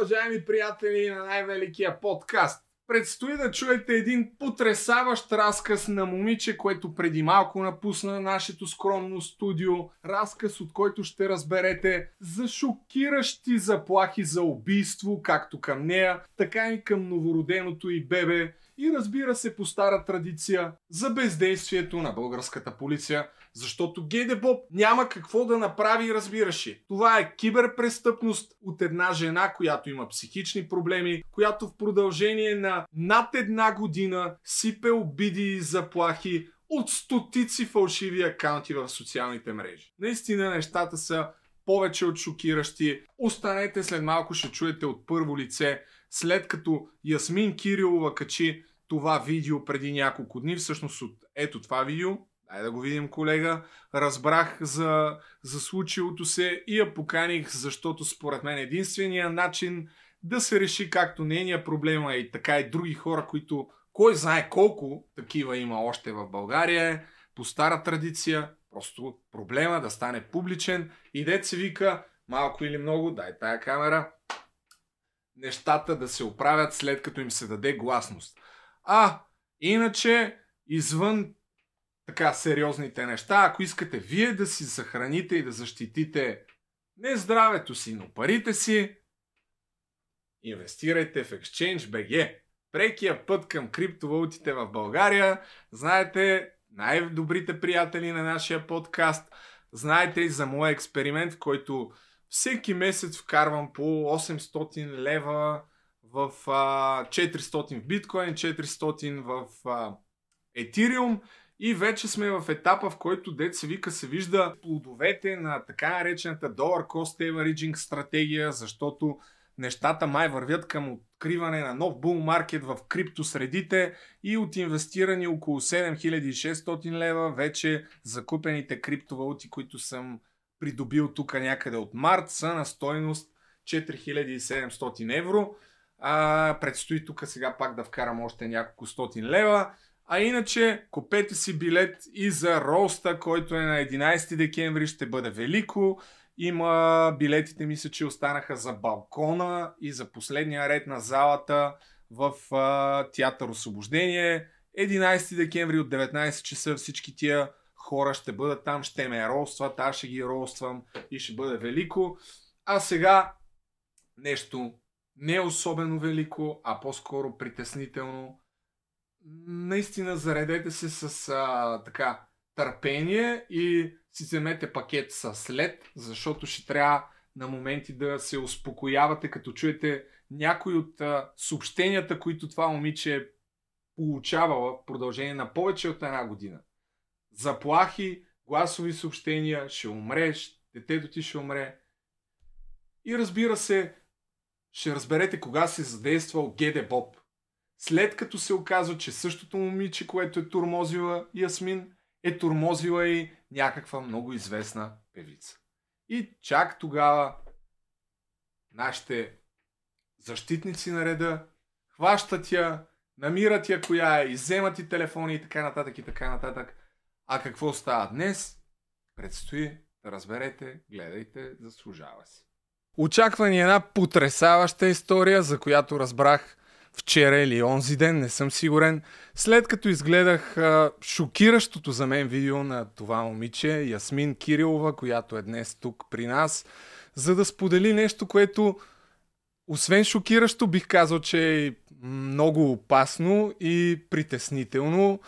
уважаеми приятели на най-великия подкаст. Предстои да чуете един потрясаващ разказ на момиче, което преди малко напусна нашето скромно студио. Разказ, от който ще разберете за шокиращи заплахи за убийство, както към нея, така и към новороденото и бебе. И разбира се по стара традиция за бездействието на българската полиция – защото Гейде Боб няма какво да направи, разбираш ли. Това е киберпрестъпност от една жена, която има психични проблеми, която в продължение на над една година сипе обиди и заплахи от стотици фалшиви акаунти в социалните мрежи. Наистина нещата са повече от шокиращи. Останете след малко, ще чуете от първо лице, след като Ясмин Кирилова качи това видео преди няколко дни, всъщност от ето това видео, Дай да го видим, колега. Разбрах за, за случилото се и я поканих, защото според мен единствения начин да се реши както нейния проблем, а и така и други хора, които кой знае колко такива има още в България е по стара традиция, просто проблема да стане публичен и дет се вика малко или много, дай тая камера, нещата да се оправят след като им се даде гласност. А, иначе, извън така сериозните неща. Ако искате вие да си съхраните и да защитите не здравето си, но парите си, инвестирайте в Exchange BG. Прекия път към криптовалутите в България. Знаете, най-добрите приятели на нашия подкаст. Знаете и за моя експеримент, в който всеки месец вкарвам по 800 лева в а, 400 в биткоин, 400 в а, Ethereum и вече сме в етапа, в който се вика се вижда плодовете на така наречената Dollar Cost Averaging стратегия, защото нещата май вървят към откриване на нов бул маркет в криптосредите и от инвестирани около 7600 лева вече закупените криптовалути, които съм придобил тук някъде от март, са на стойност 4700 евро. А, предстои тук сега пак да вкарам още няколко стотин лева. А иначе, купете си билет и за Роста, който е на 11 декември, ще бъде велико. Има билетите, мисля, че останаха за балкона и за последния ред на залата в а, Театър Освобождение. 11 декември от 19 часа всички тия хора ще бъдат там, ще ме ростват, аз ще ги роствам и ще бъде велико. А сега нещо не особено велико, а по-скоро притеснително наистина заредете се с а, така търпение и си вземете пакет с лед, защото ще трябва на моменти да се успокоявате, като чуете някои от а, съобщенията, които това момиче е получавала в продължение на повече от една година. Заплахи, гласови съобщения, ще умреш, детето ти ще умре. И разбира се, ще разберете кога се задействал Геде Боб. След като се оказва, че същото момиче, което е турмозила Ясмин, е турмозила и някаква много известна певица. И чак тогава нашите защитници на реда хващат я, намират я коя е, иземат и телефони и така нататък и така нататък. А какво става днес? Предстои да разберете, гледайте, заслужава си. Очаква ни една потрясаваща история, за която разбрах вчера или онзи ден, не съм сигурен. След като изгледах а, шокиращото за мен видео на това момиче, Ясмин Кирилова, която е днес тук при нас, за да сподели нещо, което освен шокиращо, бих казал, че е много опасно и притеснително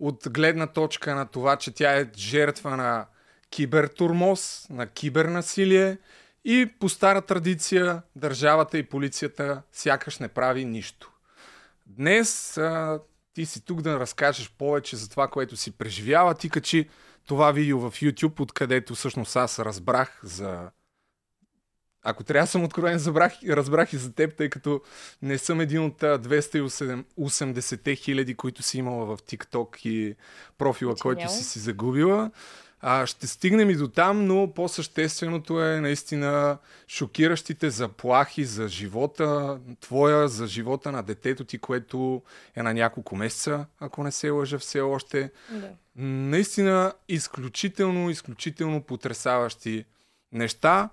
от гледна точка на това, че тя е жертва на кибертурмоз, на кибернасилие и по стара традиция държавата и полицията сякаш не прави нищо. Днес а, ти си тук да разкажеш повече за това, което си преживява. Ти качи това видео в YouTube, откъдето всъщност аз разбрах за... Ако трябва съм откровен, забрах, разбрах и за теб, тъй като не съм един от 280 хиляди, които си имала в TikTok и профила, който си си загубила. А, ще стигнем и до там, но по-същественото е наистина шокиращите заплахи за живота твоя, за живота на детето ти, което е на няколко месеца, ако не се лъжа все още. Да. Наистина изключително, изключително потрясаващи неща.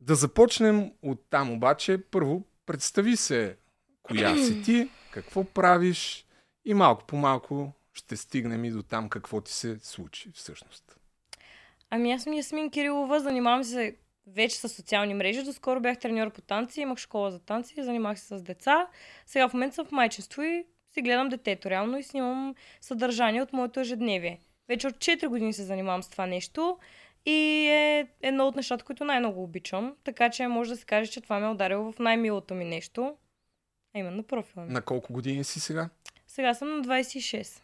Да започнем от там обаче. Първо, представи се коя си ти, какво правиш и малко по малко ще стигнем и до там какво ти се случи всъщност. Ами аз съм Ясмин Кирилова, занимавам се вече с социални мрежи. Доскоро бях треньор по танци, имах школа за танци, занимах се с деца. Сега в момента съм в майчество и си гледам детето реално и снимам съдържание от моето ежедневие. Вече от 4 години се занимавам с това нещо и е едно от нещата, които най-много обичам. Така че може да се каже, че това ме е ударило в най-милото ми нещо. А именно профила ми. На колко години си сега? Сега съм на 26.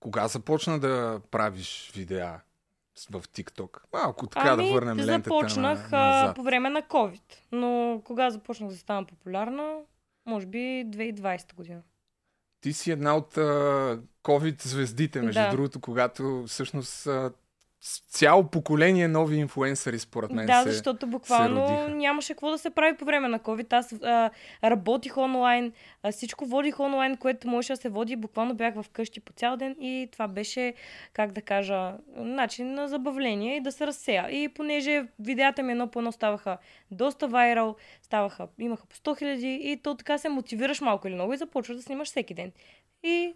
Кога започна да правиш видеа в TikTok? Малко така ами, да върнем лентата започнах на, назад. по време на COVID. Но кога започнах да стана популярна? Може би 2020 година. Ти си една от а, COVID звездите, между Да. другото, когато всъщност цяло поколение нови инфуенсъри, според мен, да, се... защото буквално нямаше какво да се прави по време на COVID. Аз а, работих онлайн, а, всичко водих онлайн, което можеше да се води. Буквално бях вкъщи по цял ден и това беше, как да кажа, начин на забавление и да се разсея. И понеже видеята ми едно по едно ставаха доста вайрал, ставаха, имаха по 100 хиляди и то така се мотивираш малко или много и започваш да снимаш всеки ден. И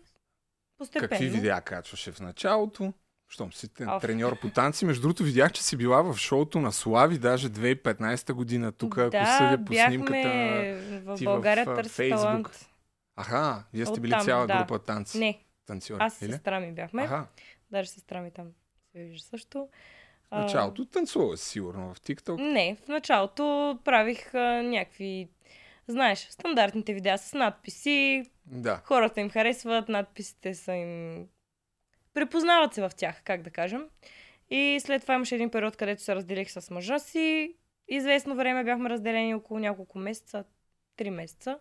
постепенно. Какви видеа качваше в началото? Щом си Оф. треньор по танци. Между другото, видях, че си била в шоуто на Слави, даже 2015 година. Тук, ако да, съдя по снимката. в ти в, България а, търси Фейсбук. талант. Аха, вие сте били цяла да. група танци. Не, Танцори. аз или? сестра ми бяхме. Аха, Даже сестра ми там се вижда също. в началото танцува си сигурно в TikTok. Не, в началото правих а, някакви, знаеш, стандартните видеа с надписи. Да. Хората им харесват, надписите са им... Препознават се в тях, как да кажем. И след това имаше един период, където се разделих с мъжа си. Известно време бяхме разделени около няколко месеца, три месеца,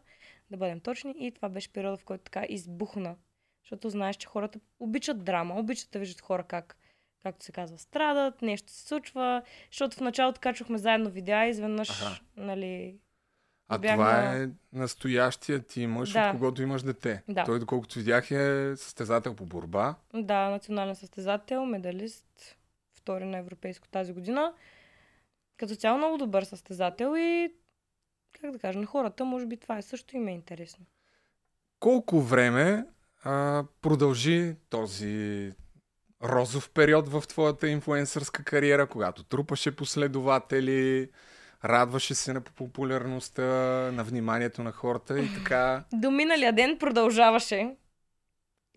да бъдем точни. И това беше периода, в който така избухна. Защото знаеш, че хората обичат драма, обичат да виждат хора как, както се казва, страдат, нещо се случва. Защото в началото качвахме заедно видеа изведнъж, Аха. нали... А Бях това е настоящият ти мъж, Да. от когото имаш дете. Да. Той, доколкото видях, е състезател по борба. Да, национален състезател, медалист, втори на европейско тази година. Като цяло много добър състезател и, как да кажа, на хората, може би това е също им е интересно. Колко време а, продължи този розов период в твоята инфуенсърска кариера, когато трупаше последователи, радваше се на популярността, на вниманието на хората и така. До миналия ден продължаваше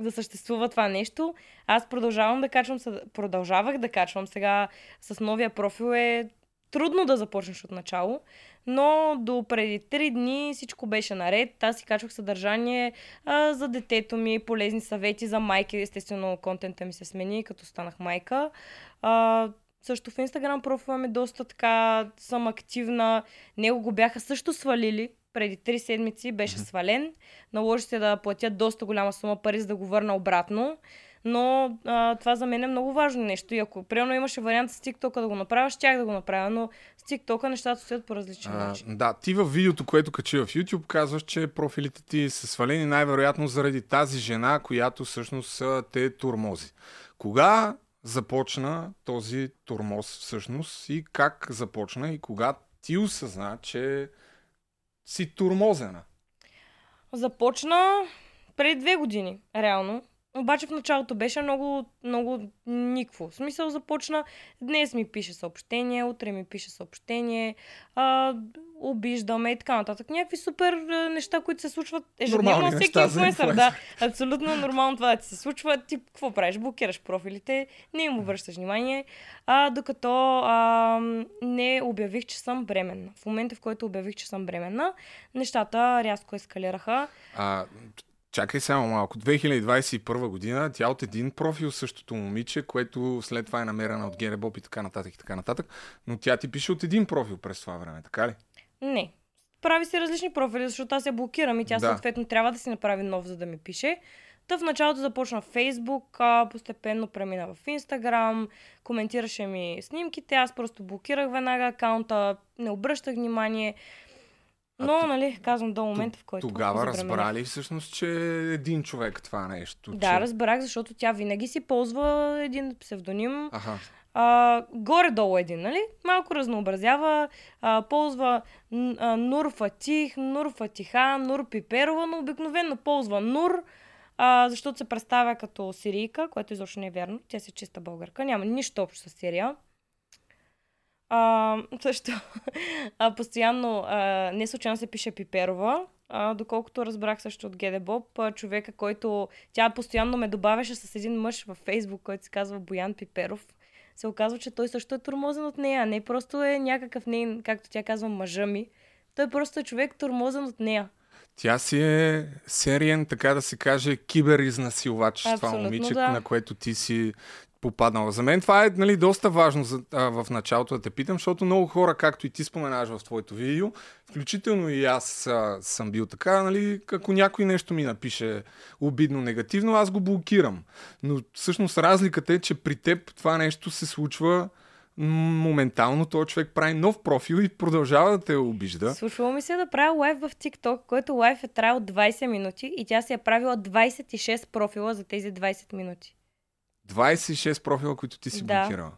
да съществува това нещо. Аз продължавам да качвам, продължавах да качвам. Сега с новия профил е трудно да започнеш от начало, но до преди три дни всичко беше наред. Аз си качвах съдържание а, за детето ми, полезни съвети за майки. Естествено, контента ми се смени, като станах майка. А, също в Инстаграм профила ми доста така съм активна. Него го бяха също свалили. Преди три седмици беше свален. Наложи се да платя доста голяма сума пари, за да го върна обратно. Но а, това за мен е много важно нещо. И ако примерно имаше вариант с TikTok да го направя, щях да го направя, но с TikTok нещата стоят по различен начин. да, ти във видеото, което качи в YouTube, казваш, че профилите ти са свалени най-вероятно заради тази жена, която всъщност те турмози. Кога започна този турмоз всъщност и как започна и кога ти осъзна, че си турмозена? Започна преди две години, реално. Обаче в началото беше много, много никво. В смисъл започна, днес ми пише съобщение, утре ми пише съобщение, а, обиждаме и така нататък. Някакви супер неща, които се случват ежедневно на всеки инфлуенсър. инфлуенсър. Да, абсолютно нормално това да ти се случва. Ти какво правиш? Блокираш профилите, не им обръщаш внимание. А, докато а, не обявих, че съм бременна. В момента, в който обявих, че съм бременна, нещата рязко ескалираха. А, чакай само малко. 2021 година тя от един профил, същото момиче, което след това е намерена от Гере Боб и така нататък и така нататък, но тя ти пише от един профил през това време, така ли? Не. Прави си различни профили, защото аз я блокирам и тя Да. съответно трябва да си направи нов, за да ми пише. Та в началото започна в Фейсбук, а постепенно премина в Инстаграм, коментираше ми снимките, аз просто блокирах веднага акаунта, не обръщах внимание. А Но, ту- нали, казвам до момента, в който. Тогава забременях. разбра ли всъщност, че е един човек това нещо? Да, че... разбрах, защото тя винаги си ползва един псевдоним. Аха. А, горе-долу един, нали? Малко разнообразява, а, ползва а, Нур Фатих, Нур Фатиха, Нур Пиперова, но обикновено ползва Нур, а, защото се представя като сирийка, което изобщо не е вярно. Тя си чиста българка, няма нищо общо с Сирия. А, също, а, постоянно, а, не случайно се пише Пиперова, а, доколкото разбрах също от Геде Боб, човека, който тя постоянно ме добавяше с един мъж във Фейсбук, който се казва Боян Пиперов. Се оказва, че той също е тормозен от нея. Не просто е някакъв нейн, както тя казва, мъжа ми. Той просто е човек тормозен от нея. Тя си е сериен, така да се каже, киберизнасилвач, това момиче, да. на което ти си попаднала. За мен това е нали, доста важно за, а, в началото да те питам, защото много хора, както и ти споменаваш в твоето видео, включително и аз а, съм бил така, нали, ако някой нещо ми напише обидно, негативно, аз го блокирам. Но всъщност разликата е, че при теб това нещо се случва моментално, този човек прави нов профил и продължава да те обижда. Случвало ми се да правя лайв в TikTok, който лайв е траял 20 минути и тя си е правила 26 профила за тези 20 минути. 26 профила, които ти си Да. блокирала.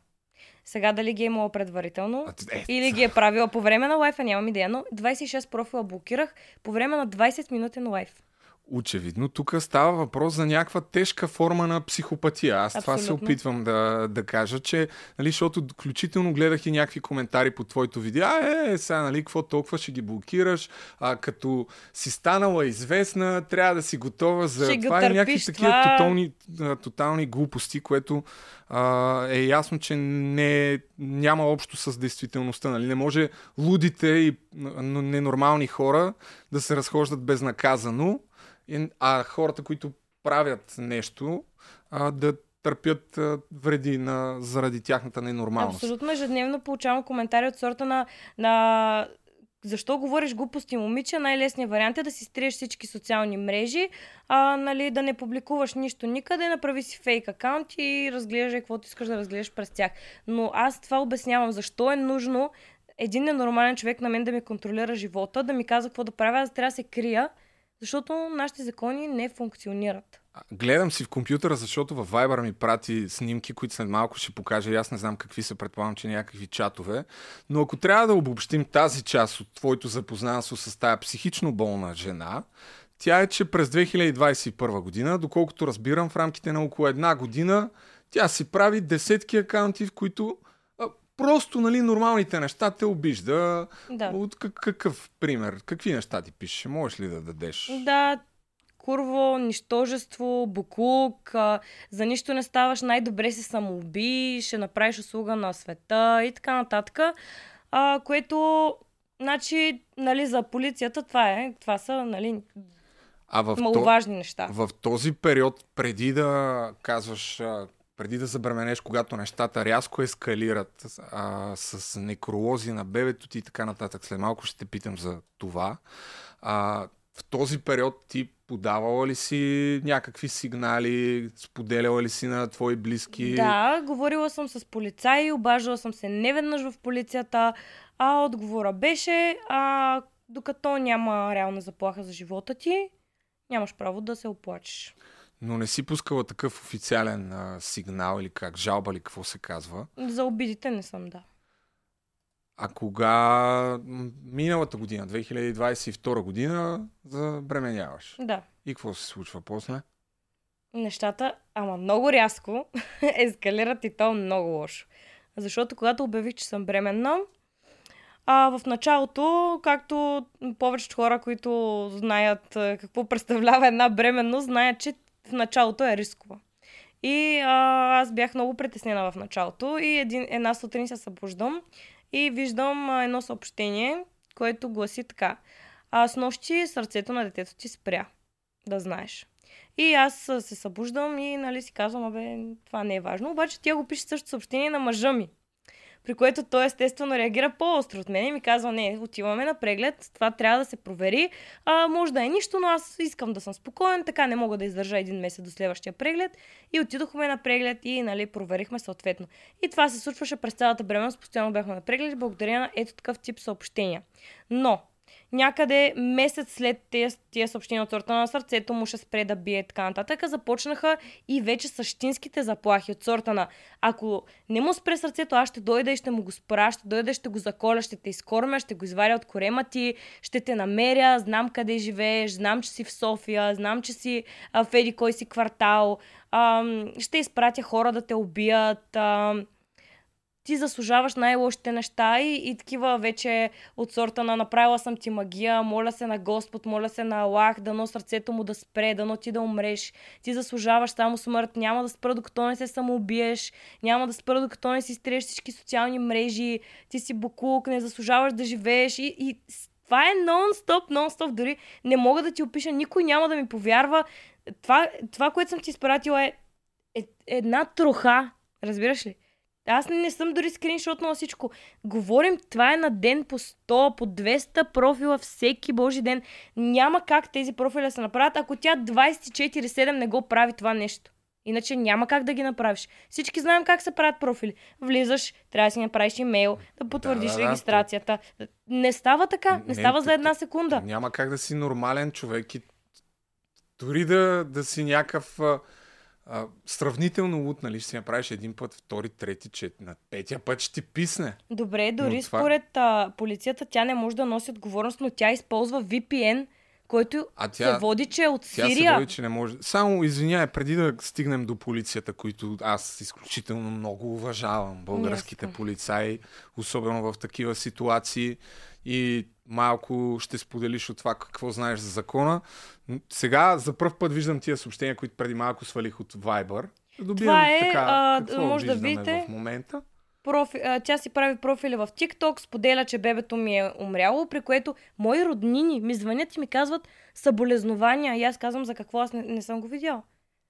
Сега дали ги е имала предварително А, е, или ги е правила по време на лайфа, нямам идея, но 26 профила блокирах по време на 20 минутен лайф. Очевидно, тук става въпрос за някаква тежка форма на психопатия. Аз това се Абсолютно. опитвам да, да кажа, че, нали, защото включително гледах и някакви коментари по твоето видео. А, е, сега, нали, какво толкова ще ги блокираш? А, като си станала известна, трябва да си готова за Ще това и някакви търпиш такива това. тотални, тотални глупости, което а, е ясно, че не, няма общо с действителността. Нали? Не може лудите и ненормални хора да се разхождат безнаказано, а хората, които правят нещо, а, да търпят а, вреди на, заради тяхната ненормалност. Абсолютно ежедневно получавам коментари от сорта на, на защо говориш глупости, момиче? Най-лесният вариант е да си стриеш всички социални мрежи, а, нали, да не публикуваш нищо никъде, направи си фейк акаунт и разглеждай каквото искаш да разгледаш през тях. Но аз това обяснявам. Защо е нужно един ненормален човек на мен да ми контролира живота, да ми казва какво да правя, аз трябва да се крия, защото нашите закони не функционират. Гледам си в компютъра, защото във Viber ми прати снимки, които след малко ще покажа. Аз не знам какви са, предполагам, че някакви чатове. Но ако трябва да обобщим тази част от твоето запознанство с тая психично болна жена, тя е, че през 2021 година, доколкото разбирам, в рамките на около една година, тя си прави десетки акаунти, в които просто, нали, нормалните неща те обижда. Да. От как- какъв пример? Какви неща ти пише? Можеш ли да дадеш? Да, курво, нищожество, буклук, а, за нищо не ставаш, най-добре се самоуби, ще направиш услуга на света и така нататък. А, което, значи, нали, за полицията това е, това са, нали, А в то- маловажни неща. В този период, преди да казваш, а, преди да забременеш, когато нещата рязко ескалират а, с некролози на бебето ти и така нататък, след малко ще те питам за това. А, в този период ти подавала ли си някакви сигнали, споделяла ли си на твои близки? Да, говорила съм с полицаи, обаждала съм се неведнъж в полицията, а отговора беше, а докато няма реална заплаха за живота ти, нямаш право да се оплачеш. Но не си пускала такъв официален а, сигнал или как, жалба или какво се казва. За обидите не съм, да. А кога миналата година, 2022 година, забременяваш? Да. И какво се случва после? Нещата, ама много рязко, ескалират и то много лошо. Защото когато обявих, че съм бременна, а, в началото, както повечето хора, които знаят какво представлява една бременност, знаят, че в началото е рискова. И а, аз бях много притеснена в началото и един, една сутрин се събуждам и виждам а, едно съобщение, което гласи така. А, с нощи сърцето на детето ти спря. Да знаеш. И аз се събуждам и нали, си казвам, абе, това не е важно. Обаче тя го пише също съобщение на мъжа ми. При което той естествено реагира по-остро от мен и ми казва, не, отиваме на преглед, това трябва да се провери. А, може да е нищо, но аз искам да съм спокоен, така не мога да издържа един месец до следващия преглед. И отидохме на преглед и нали, проверихме съответно. И това се случваше през цялата бременност, постоянно бяхме на преглед, благодаря на ето такъв тип съобщения. Но, някъде месец след тия, тия съобщения от сорта на сърцето му ще спре да бие така нататък, започнаха и вече същинските заплахи от сорта на. Ако не му спре сърцето, аз ще дойда и ще му го спра, ще дойда ще го заколя, ще те изкормя, ще го изваря от корема ти, ще те намеря, знам къде живееш, знам, че си в София, знам, че си а, в еди кой си квартал, а, ще изпратя хора да те убият, а, ти заслужаваш най-лошите неща и, и такива вече от сорта на направила съм ти магия, моля се на Господ, моля се на Аллах, дано сърцето му да спре, дано ти да умреш. Ти заслужаваш само смърт, няма да спра докато не се самоубиеш, няма да спра докато не си стриеш всички социални мрежи, ти си букук, не заслужаваш да живееш и, и това е нон-стоп, нон-стоп, дори не мога да ти опиша, никой няма да ми повярва. Това, това което съм ти изпратила е, е една троха, разбираш ли? Аз не съм дори скриншот на всичко. Говорим, това е на ден по 100, по 200 профила всеки божи ден. Няма как тези профили да се направят, ако тя 24-7 не го прави това нещо. Иначе няма как да ги направиш. Всички знаем как се правят профили. Влизаш, трябва да си направиш имейл, да потвърдиш да, да, регистрацията. Да. Не става така. Не, не става за една секунда. Няма как да си нормален човек и дори да, да си някакъв а, сравнително лут, нали, ще си направиш един път, втори, трети, чет, на петия път ще ти писне. Добре, дори това... според а, полицията тя не може да носи отговорност, но тя използва VPN, който а тя, се води, че е от Сирия. Тя се води, че не може. Само, извинявай, преди да стигнем до полицията, които аз изключително много уважавам, българските полицаи, особено в такива ситуации и малко ще споделиш от това какво знаеш за закона. Сега за първ път виждам тия съобщения, които преди малко свалих от Viber. Добивам, това е, така, а, може да видите в момента. Профи, а, тя си прави профили в TikTok, споделя, че бебето ми е умряло, при което мои роднини ми звънят и ми казват съболезнования. И аз казвам за какво, аз не, не съм го видял.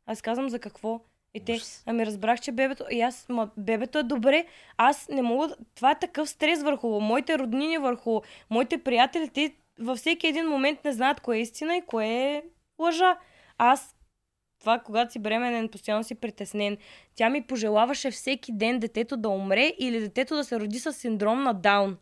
Аз казвам за какво. И те, ами разбрах, че бебето, и аз, ма, бебето е добре, аз не мога, това е такъв стрес върху моите роднини, върху моите приятели, те във всеки един момент не знаят кое е истина и кое е лъжа. Аз това, когато си бременен, постоянно си притеснен. Тя ми пожелаваше всеки ден детето да умре или детето да се роди с синдром на Даун.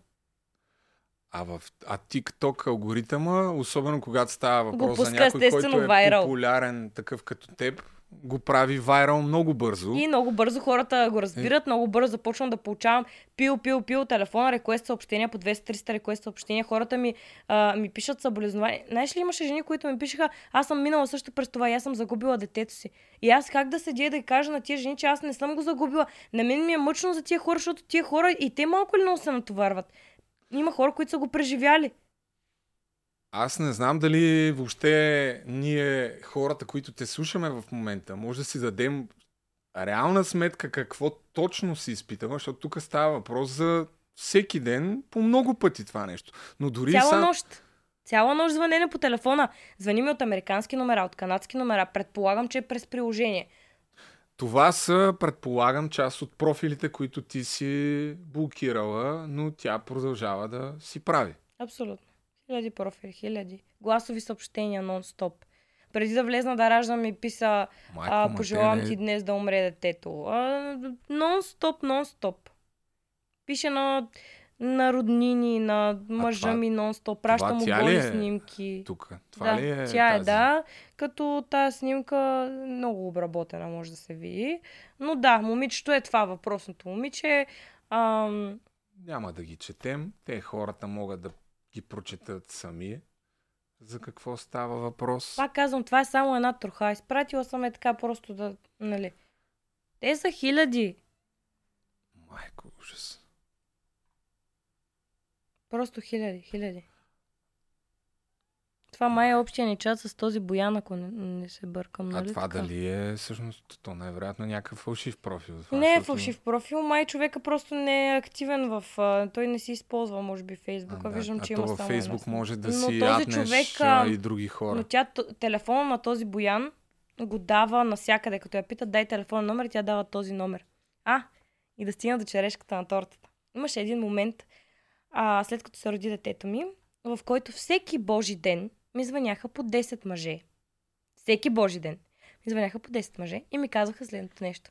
А в а TikTok алгоритъма, особено когато става въпрос за някой, който е вайрал. популярен, такъв като теб, го прави вайрал много бързо. И много бързо хората го разбират, и... много бързо започвам да получавам пил, пил, пил, телефона, реквест съобщения, по 200-300 реквест съобщения. Хората ми, а, ми пишат съболезнования. Знаеш ли, имаше жени, които ми пишеха, аз съм минала също през това и аз съм загубила детето си. И аз как да седя да кажа на тия жени, че аз не съм го загубила. На мен ми е мъчно за тия хора, защото тия хора и те малко ли много се натоварват. Има хора, които са го преживяли. Аз не знам дали въобще ние, хората, които те слушаме в момента, може да си дадем реална сметка какво точно си изпитава, защото тук става въпрос за всеки ден по много пъти това нещо. Но дори Цяла са... нощ. Цяла нощ звънене по телефона. Звъни ми от американски номера, от канадски номера. Предполагам, че е през приложение. Това са, предполагам, част от профилите, които ти си блокирала, но тя продължава да си прави. Абсолютно. Хиляди профили, хиляди. Гласови съобщения нон-стоп. Преди да влезна да раждам ми писа Майко, а, пожелавам не... ти днес да умре детето. А, нон-стоп, нон-стоп. Пише на, на роднини, на мъжа това, ми нон-стоп. Праща му голи е снимки. Тук. Това да, ли е тя тази? е, да. Като тази снимка много обработена може да се види. Но да, момичето е това, въпросното момиче. Ам... Няма да ги четем. Те хората могат да ги прочетат сами. За какво става въпрос? Пак казвам, това е само една троха. Изпратила съм е така просто да, нали. Те са хиляди. Майко, ужас. Просто хиляди, хиляди. Това май е общия ни чат с този Боян, ако не, не се бъркам. Нали а това така? дали е всъщност, то най-вероятно някакъв фалшив профил. Това, не е фалшив профил, май човека просто не е активен в... А, той не си използва, може би, Фейсбук. А, да. Виждам, а че има във Фейсбук може да но си този човек, а, и други хора. Но тя, телефона на този Боян го дава навсякъде. Като я питат, дай телефон номер, тя дава този номер. А, и да стигна до черешката на тортата. Имаше един момент, а, след като се роди детето ми, в който всеки божи ден ми звъняха по 10 мъже. Всеки божи ден. Ми звъняха по 10 мъже и ми казаха следното нещо.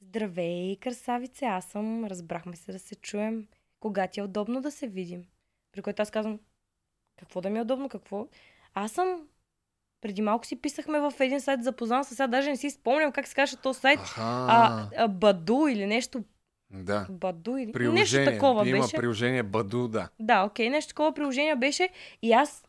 Здравей, красавице, аз съм. Разбрахме се да се чуем. Кога ти е удобно да се видим? При което аз казвам, Какво да ми е удобно, какво? Аз съм... Преди малко си писахме в един сайт запознан с сега, даже не си спомням как се казва този сайт. Аха. А, а, Баду или нещо. да. Баду или нещо Приложение. такова Има беше. приложение Баду, да. Да, окей, нещо такова приложение беше. И аз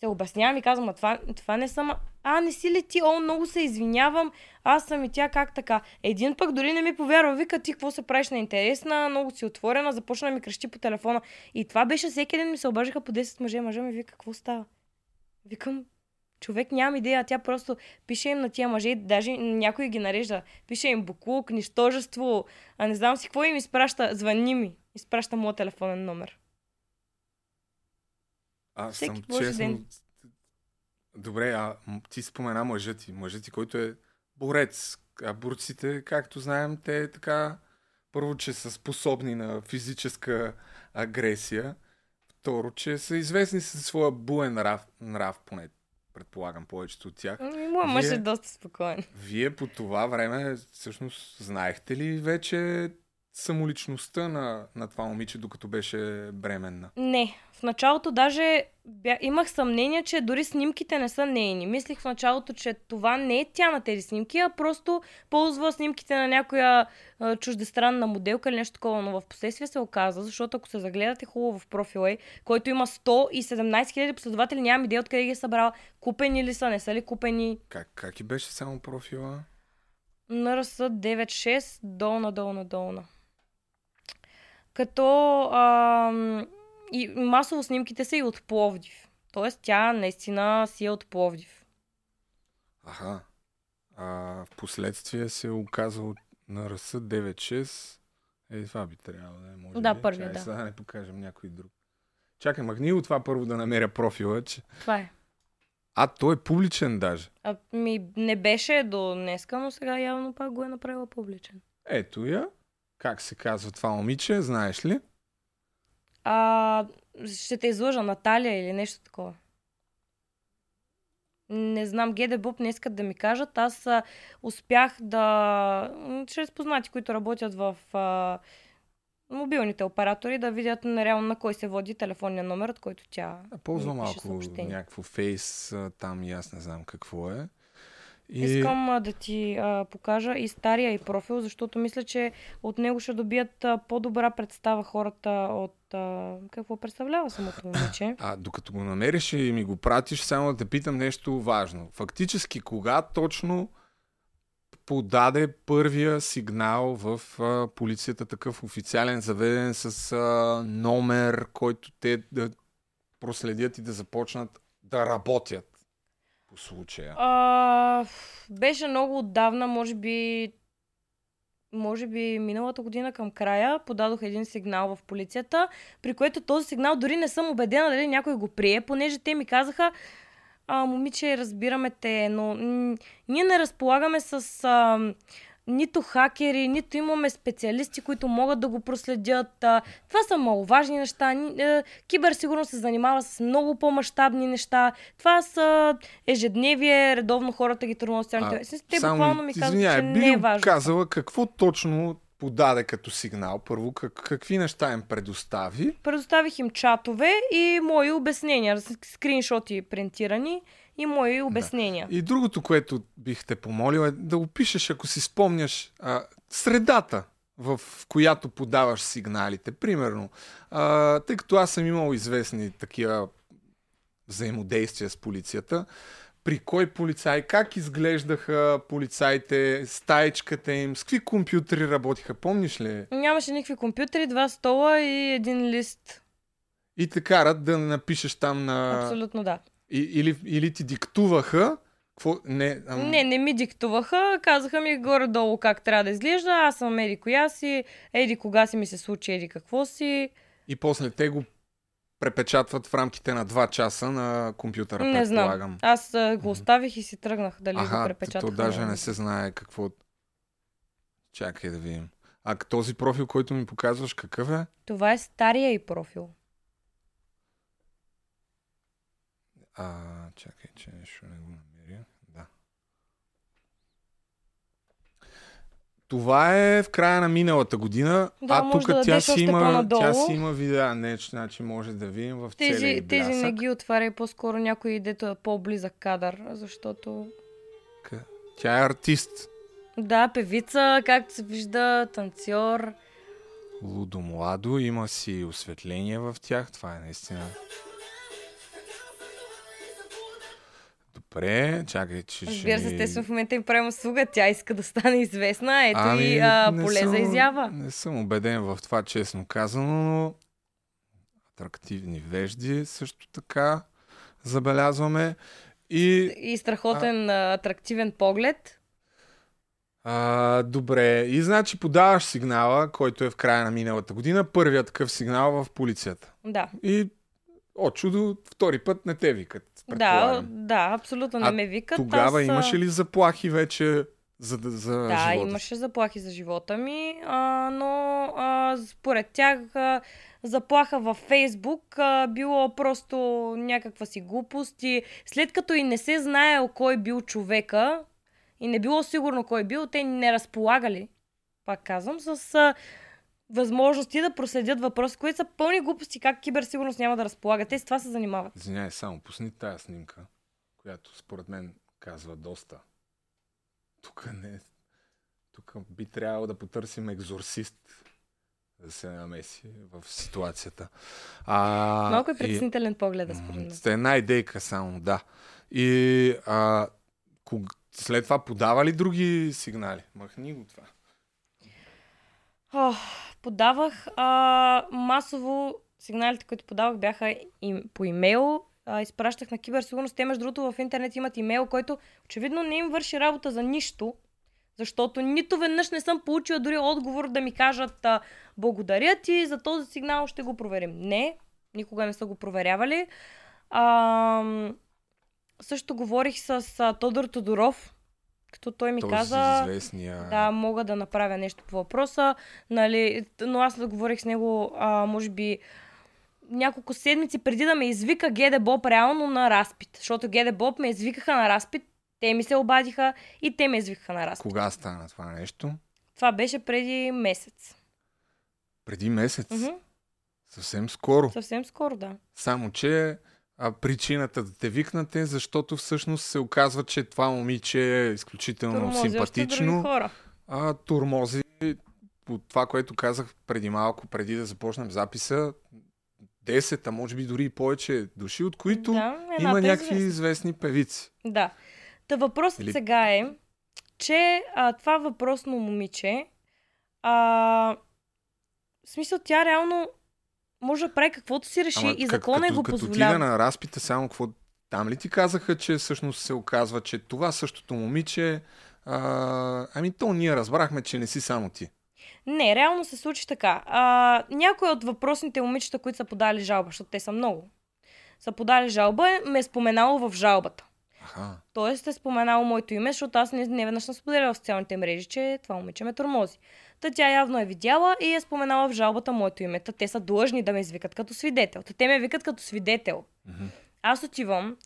се обяснявам и казвам, а това, това не съм... А, не си ли ти? О, много се извинявам. Аз съм и тя как така. Един пък дори не ми повярва. Вика, ти какво се правиш на интересна, много си отворена, започна да ми крещи по телефона. И това беше всеки ден ми се обажиха по 10 мъже. Мъжа ми вика, какво става? Викам, човек нямам идея, тя просто пише им на тия мъже, даже някой ги нарежда. Пише им буклук, нищожество, а не знам си какво им изпраща. Звъни ми. Изпраща моят телефонен номер. Аз Всеки съм Божи честно... ден. Добре, а ти спомена мъжът ти. Мъжът ти, който е борец. А борците, както знаем, те така... Първо, че са способни на физическа агресия. Второ, че са известни със своя буен нрав, нрав поне предполагам повечето от тях. Ами, Моят мъж е доста спокоен. Вие по това време, всъщност, знаехте ли вече самоличността на, на това момиче, докато беше бременна? Не, в началото даже бя... имах съмнение, че дори снимките не са нейни. Мислих в началото, че това не е тя на тези снимки, а просто ползва снимките на някоя а, чуждестранна моделка или нещо такова. Но в последствие се оказа, защото ако се загледате хубаво в профила й, който има 117 000 последователи, нямам идея откъде ги е събрал. Купени ли са, не са ли купени? Как, как и беше само профила? НРС 96, долна, долна, долна. Като ам, и масово снимките са и от Пловдив. Тоест тя наистина си е от Пловдив. Аха. А в последствие се е оказал на РС 96. Е, това би трябвало да е, може Да, би. първият, да. Сега да не покажем някой друг. Чакай, махни от това първо да намеря профила. Че... Това е. А, той е публичен даже. А, ми не беше до днеска, но сега явно пак го е направила публичен. Ето я. Как се казва това момиче, знаеш ли? А, ще те излъжа, Наталия или нещо такова. Не знам, Геде Боб не искат да ми кажат. Аз а, успях да... Чрез познати, които работят в а, мобилните оператори, да видят реално на кой се води телефонния номер, от който тя А, ползва ми пише малко съобщение. някакво фейс там и аз не знам какво е. И... Искам а, да ти а, покажа и стария и профил, защото мисля, че от него ще добият а, по-добра представа хората от а, какво представлява самото момиче. А докато го намериш и ми го пратиш, само да те питам нещо важно. Фактически, кога точно подаде първия сигнал в а, полицията, такъв официален, заведен с а, номер, който те да проследят и да започнат да работят случая? А, беше много отдавна, може би може би миналата година към края подадох един сигнал в полицията, при което този сигнал дори не съм убедена дали някой го прие, понеже те ми казаха, а, момиче, разбираме те, но м- ние не разполагаме с а, нито хакери, нито имаме специалисти, които могат да го проследят. Това са маловажни неща. Е, Киберсигурност се занимава с много по-масштабни неща. Това са ежедневие, редовно хората ги трудно А, Те само буквално ми казват, извиняй, че би не е важно. казала какво точно подаде като сигнал? Първо, как, какви неща им предостави? Предоставих им чатове и мои обяснения, скриншоти принтирани и мои обяснения. И другото, което бих те помолил е да опишеш, ако си спомняш, а, средата, в която подаваш сигналите. Примерно, а, тъй като аз съм имал известни такива взаимодействия с полицията, при кой полицай, как изглеждаха полицаите, стаечката им, с какви компютри работиха, помниш ли? Нямаше никакви компютри, два стола и един лист. И те карат да напишеш там на... Абсолютно да. И, или, или ти диктуваха, какво... Не, ам... Не, не ми диктуваха, казаха ми горе-долу как трябва да изглежда, аз съм еди коя си, еди кога си ми се случи, еди какво си. И после те го препечатват в рамките на 2 часа на компютъра, не знам. предполагам. Аз а, го оставих и си тръгнах дали го Аха, препечатаха. то даже не се знае какво... Чакай да видим. А този профил, който ми показваш, какъв е? Това е стария и профил. А, чакай, че ще не го намеря. Да. това е в края на миналата година, Да, а тук да тя, си има, тя си има видеа. Не, че, значи може да видим в целия Тези, й тези не блясък. ги отваряй по-скоро някой, дето е по-близък кадър, защото... Тя е артист. Да, певица, както се вижда, танцор. Лудо младо, има си осветление в тях. Това е наистина. Добре, чакай, че Разбира се, естествено в момента им правим услуга, тя иска да стане известна, ето Ами, и а, поле съм- за изява. Не съм убеден в това, честно казано, но атрактивни вежди също така забелязваме. И И страхотен а... атрактивен поглед. а, добре, и значи подаваш сигнала, който е в края на миналата година, първият такъв сигнал в полицията. Да. И от чудо, втори път не те викат. Да, да, абсолютно не А ме викат. Тогава Аз, имаше ли заплахи вече за, за Да, живота? имаше заплахи за живота ми, а, но а, според тях а, заплаха във Фейсбук а, било просто някаква си глупост и след като и не се знаел кой бил човека и не било сигурно кой бил, те не разполагали, пак казвам, с а, възможности да проследят въпроси, които са пълни глупости, как киберсигурност няма да разполага. Те с това се занимават. Извинявай, само пусни тая снимка, която според мен казва доста. Тук не... Тук би трябвало да потърсим екзорсист да се намеси в ситуацията. А, Малко е и- притеснителен поглед, според мен. Сте една идейка само, да. И а, ког... след това подава ли други сигнали? Махни го това. Подавах а, масово сигналите, които подавах бяха им, по имейл. А, изпращах на киберсигурност. Те, между другото, в интернет имат имейл, който очевидно не им върши работа за нищо. Защото нито веднъж не съм получила дори отговор да ми кажат а, благодаря ти за този сигнал, ще го проверим. Не, никога не са го проверявали. А, също говорих с а, Тодор Тодоров, като той ми Този каза... известния... Да, мога да направя нещо по въпроса, нали, но аз да говорих с него, а, може би, няколко седмици преди да ме извика Геде Боб реално на разпит. Защото Геде Боб ме извикаха на разпит, те ми се обадиха и те ме извикаха на разпит. Кога стана това нещо? Това беше преди месец. Преди месец. Мгм. Съвсем скоро. Съвсем скоро, да. Само, че а, причината да те викнат защото всъщност се оказва, че това момиче е изключително други симпатично. хора. А, турмози, по това, което казах преди малко, преди да започнем записа, 10, а може би дори и повече души, от които Да, има е някакви известна. известни певици. Да. Та въпросът Или- сега е, че а, това въпросно момиче, а, в смисъл тя реално може да прави каквото си реши и как- закона като, го като позволява. отида на разпита, само какво там ли ти казаха, че всъщност се оказва, че това същото момиче, а, ами то ние разбрахме, че не си само ти. Не, реално се случи така. А, някои от въпросните момичета, които са подали жалба, защото те са много, са подали жалба, ме е споменало в жалбата. Аха. Тоест е споменало моето име, защото аз не, не веднъж съм споделяла в социалните мрежи, че това момиче ме тормози. Та тя явно е видяла и е споменала в жалбата моето име. Та те са длъжни да ме извикат като свидетел. Та те ме викат като свидетел. Мгм. Аз отивам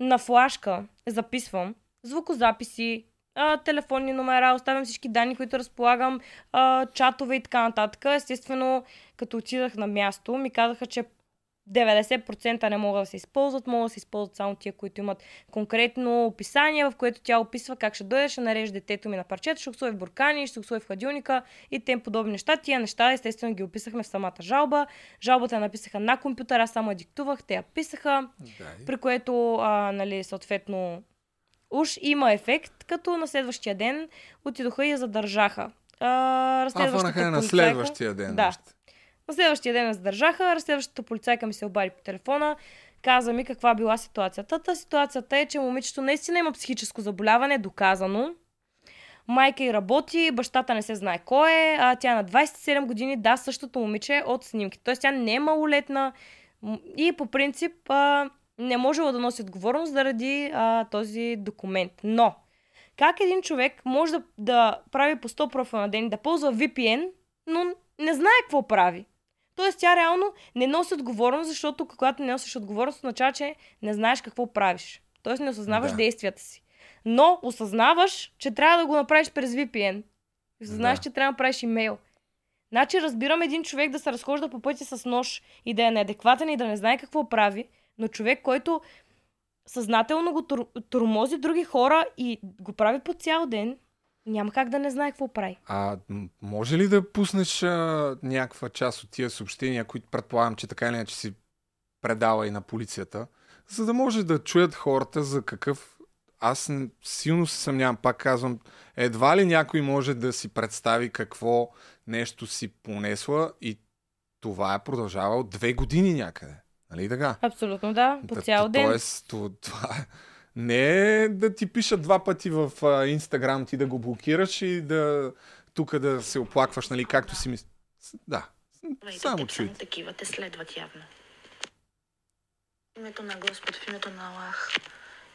на флашка, записвам звукозаписи, а, телефонни номера, оставям всички данни, които разполагам, а, чатове и така нататък. Естествено, като отидах на място, ми казаха, че 90% не могат да се използват, могат да се използват само тия, които имат конкретно описание, в което тя описва как ще дойде, ще нареже детето ми на парчета, ще го в буркани, ще го в хладилника и тем подобни неща. Тия неща, естествено, ги описахме в самата жалба. Жалбата я написаха на компютър, аз само я диктувах, те я писаха Да, при което, а, нали, съответно, уж има ефект, като на следващия ден отидоха и я задържаха. А, а фанаха на следващия ден. Да. още. На следващия ден я задържаха, разследващата полицайка ми се обади по телефона, каза ми каква била ситуацията. Та ситуацията е, че момичето наистина има психическо заболяване, доказано. Майка й работи, бащата не се знае кой е, а тя е на 27 години, да, същото момиче от снимки. Тоест тя не е малолетна и по принцип а, не можела да носи отговорност заради а, този документ. Но, как един човек може да, да прави по 100 профила на ден, да ползва VPN, но не знае какво прави? Тоест тя реално не носи отговорност, защото когато не носиш отговорност, означава, че не знаеш какво правиш. Тоест не осъзнаваш Да. действията си. Но осъзнаваш, че трябва да го направиш през VPN. Знаеш, Да. че трябва да правиш имейл. Значи разбирам един човек да се разхожда по пътя с нож и да е неадекватен и да не знае какво прави, но човек, който съзнателно го тур- турмози други хора и го прави по цял ден, няма как да не знае какво прави. А може ли да пуснеш а, някаква част от тия съобщения, които предполагам, че така или иначе си предава и на полицията, за да може да чуят хората за какъв... Аз силно се съмнявам, пак казвам, едва ли някой може да си представи какво нещо си понесла и това е продължавало две години някъде. Нали така? Абсолютно да, по Да, цял ден. Тоест, то- това е- не да ти пишат два пъти в Инстаграм, ти да го блокираш и да тук да се оплакваш, нали, както си мисли. Да, теб само чуйте. такива те следват явно. В името на Господ, в името на Аллах,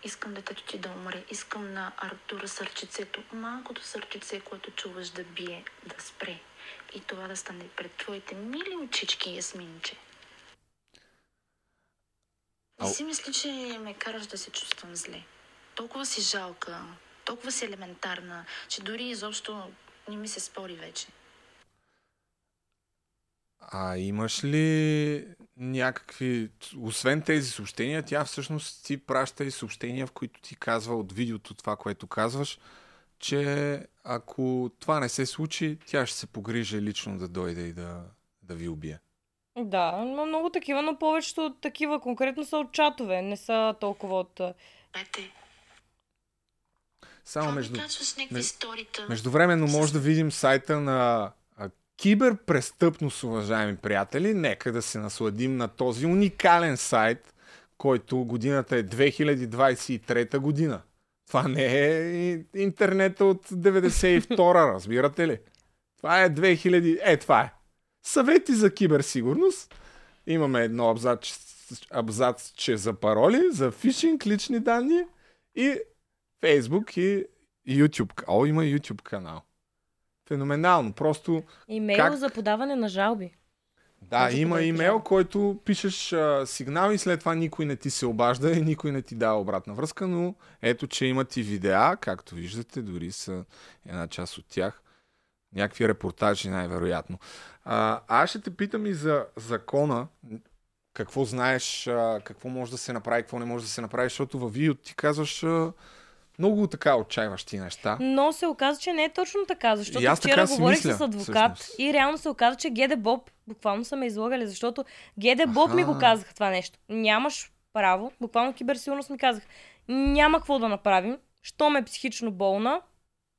искам детето ти да умре. Искам на Артура сърчицето, малкото сърчице, което чуваш да бие, да спре. И това да стане пред твоите мили очички, Ясминче. Не си мисли, че ме караш да се чувствам зле. Толкова си жалка, толкова си елементарна, че дори изобщо не ми се спори вече. А имаш ли някакви... Освен тези съобщения, тя всъщност ти праща и съобщения, в които ти казва от видеото това, което казваш, че ако това не се случи, тя ще се погрижи лично да дойде и да, да ви убие. Да, има много такива, но повечето от такива конкретно са от чатове, не са толкова от... а, Пете, Само това между... Междувременно може да видим сайта на киберпрестъпност, уважаеми приятели. Нека да се насладим на този уникален сайт, който годината е 2023 година. Това не е и- интернета от 92-а, разбирате ли? Това е 2000... Е, това е. Съвети за киберсигурност. Имаме едно абзач, абзацче за пароли, за фишинг, лични данни и Facebook и YouTube. О, има YouTube канал. Феноменално. Просто Имейл Как? за подаване на жалби. да, Може има имейл, който пишеш а, сигнал и след това никой не ти се обажда и никой не ти дава обратна връзка, но ето, че имат и видеа, както виждате, дори са една част от тях. Някакви репортажи най-вероятно. А, аз ще те питам и за закона. Какво знаеш, а, какво може да се направи, какво не може да се направи, защото във видеото ти казваш а, много така отчаиващи неща. Но се оказа, че не е точно така, защото И аз вчера така говорих мисля, с адвокат всъщност. и реално се оказа, че Геде Боб буквално са ме излагали, защото Геде Боб ми го Аха. казаха това нещо. Нямаш право, буквално киберсигурност ми казах, няма какво да направим, що ме е психично болна,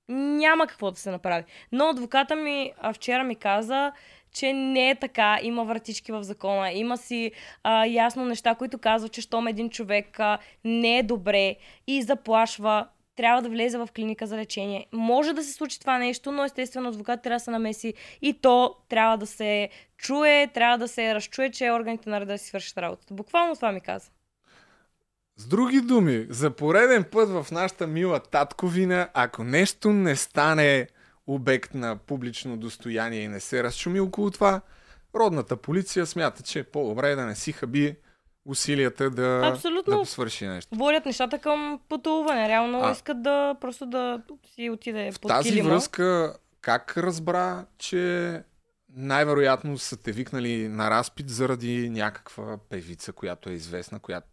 няма какво да се направи. Но адвоката ми а, вчера ми каза, че не е така, има вратички в закона, има си а, ясно неща, които казват, че щом един човек а, не е добре и заплашва, трябва да влезе в клиника за лечение. Може да се случи това нещо, но естествено адвокат трябва да се намеси и то трябва да се чуе, трябва да се разчуе, че органите на реда си свършат работата. Буквално това ми каза. С други думи, за пореден път в нашата мила татковина, ако нещо не стане обект на публично достояние и не се разшуми около това, родната полиция смята, че е по-добре да не си хаби усилията да, Абсолютно. да свърши нещо. Водят нещата към потулване. Реално А- искат да просто да си отиде В под тази килима. връзка, как разбра, че най-вероятно са те викнали на разпит заради някаква певица, която е известна, която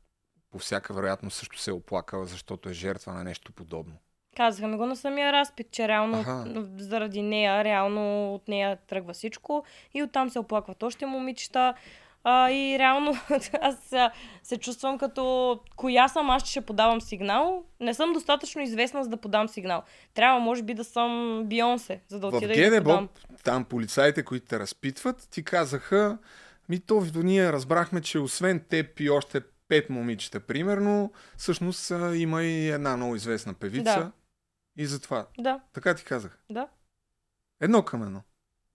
по всяка вероятност също се е оплакала, защото е жертва на нещо подобно. Казаха ми го на самия разпит, че реално Аха. заради нея, реално от нея тръгва всичко и оттам се оплакват още момичета. А, и реално аз а, се чувствам като коя съм аз, ще подавам сигнал. Не съм достатъчно известна, за да подам сигнал. Трябва, може би, да съм Бионсе, за да В отида и да подам. там полицаите, които те разпитват, ти казаха, ми то ние разбрахме, че освен теб и още пет момичета, примерно, всъщност има и една много известна певица. Да. И затова. Да, Така ти казах. да, Едно към едно.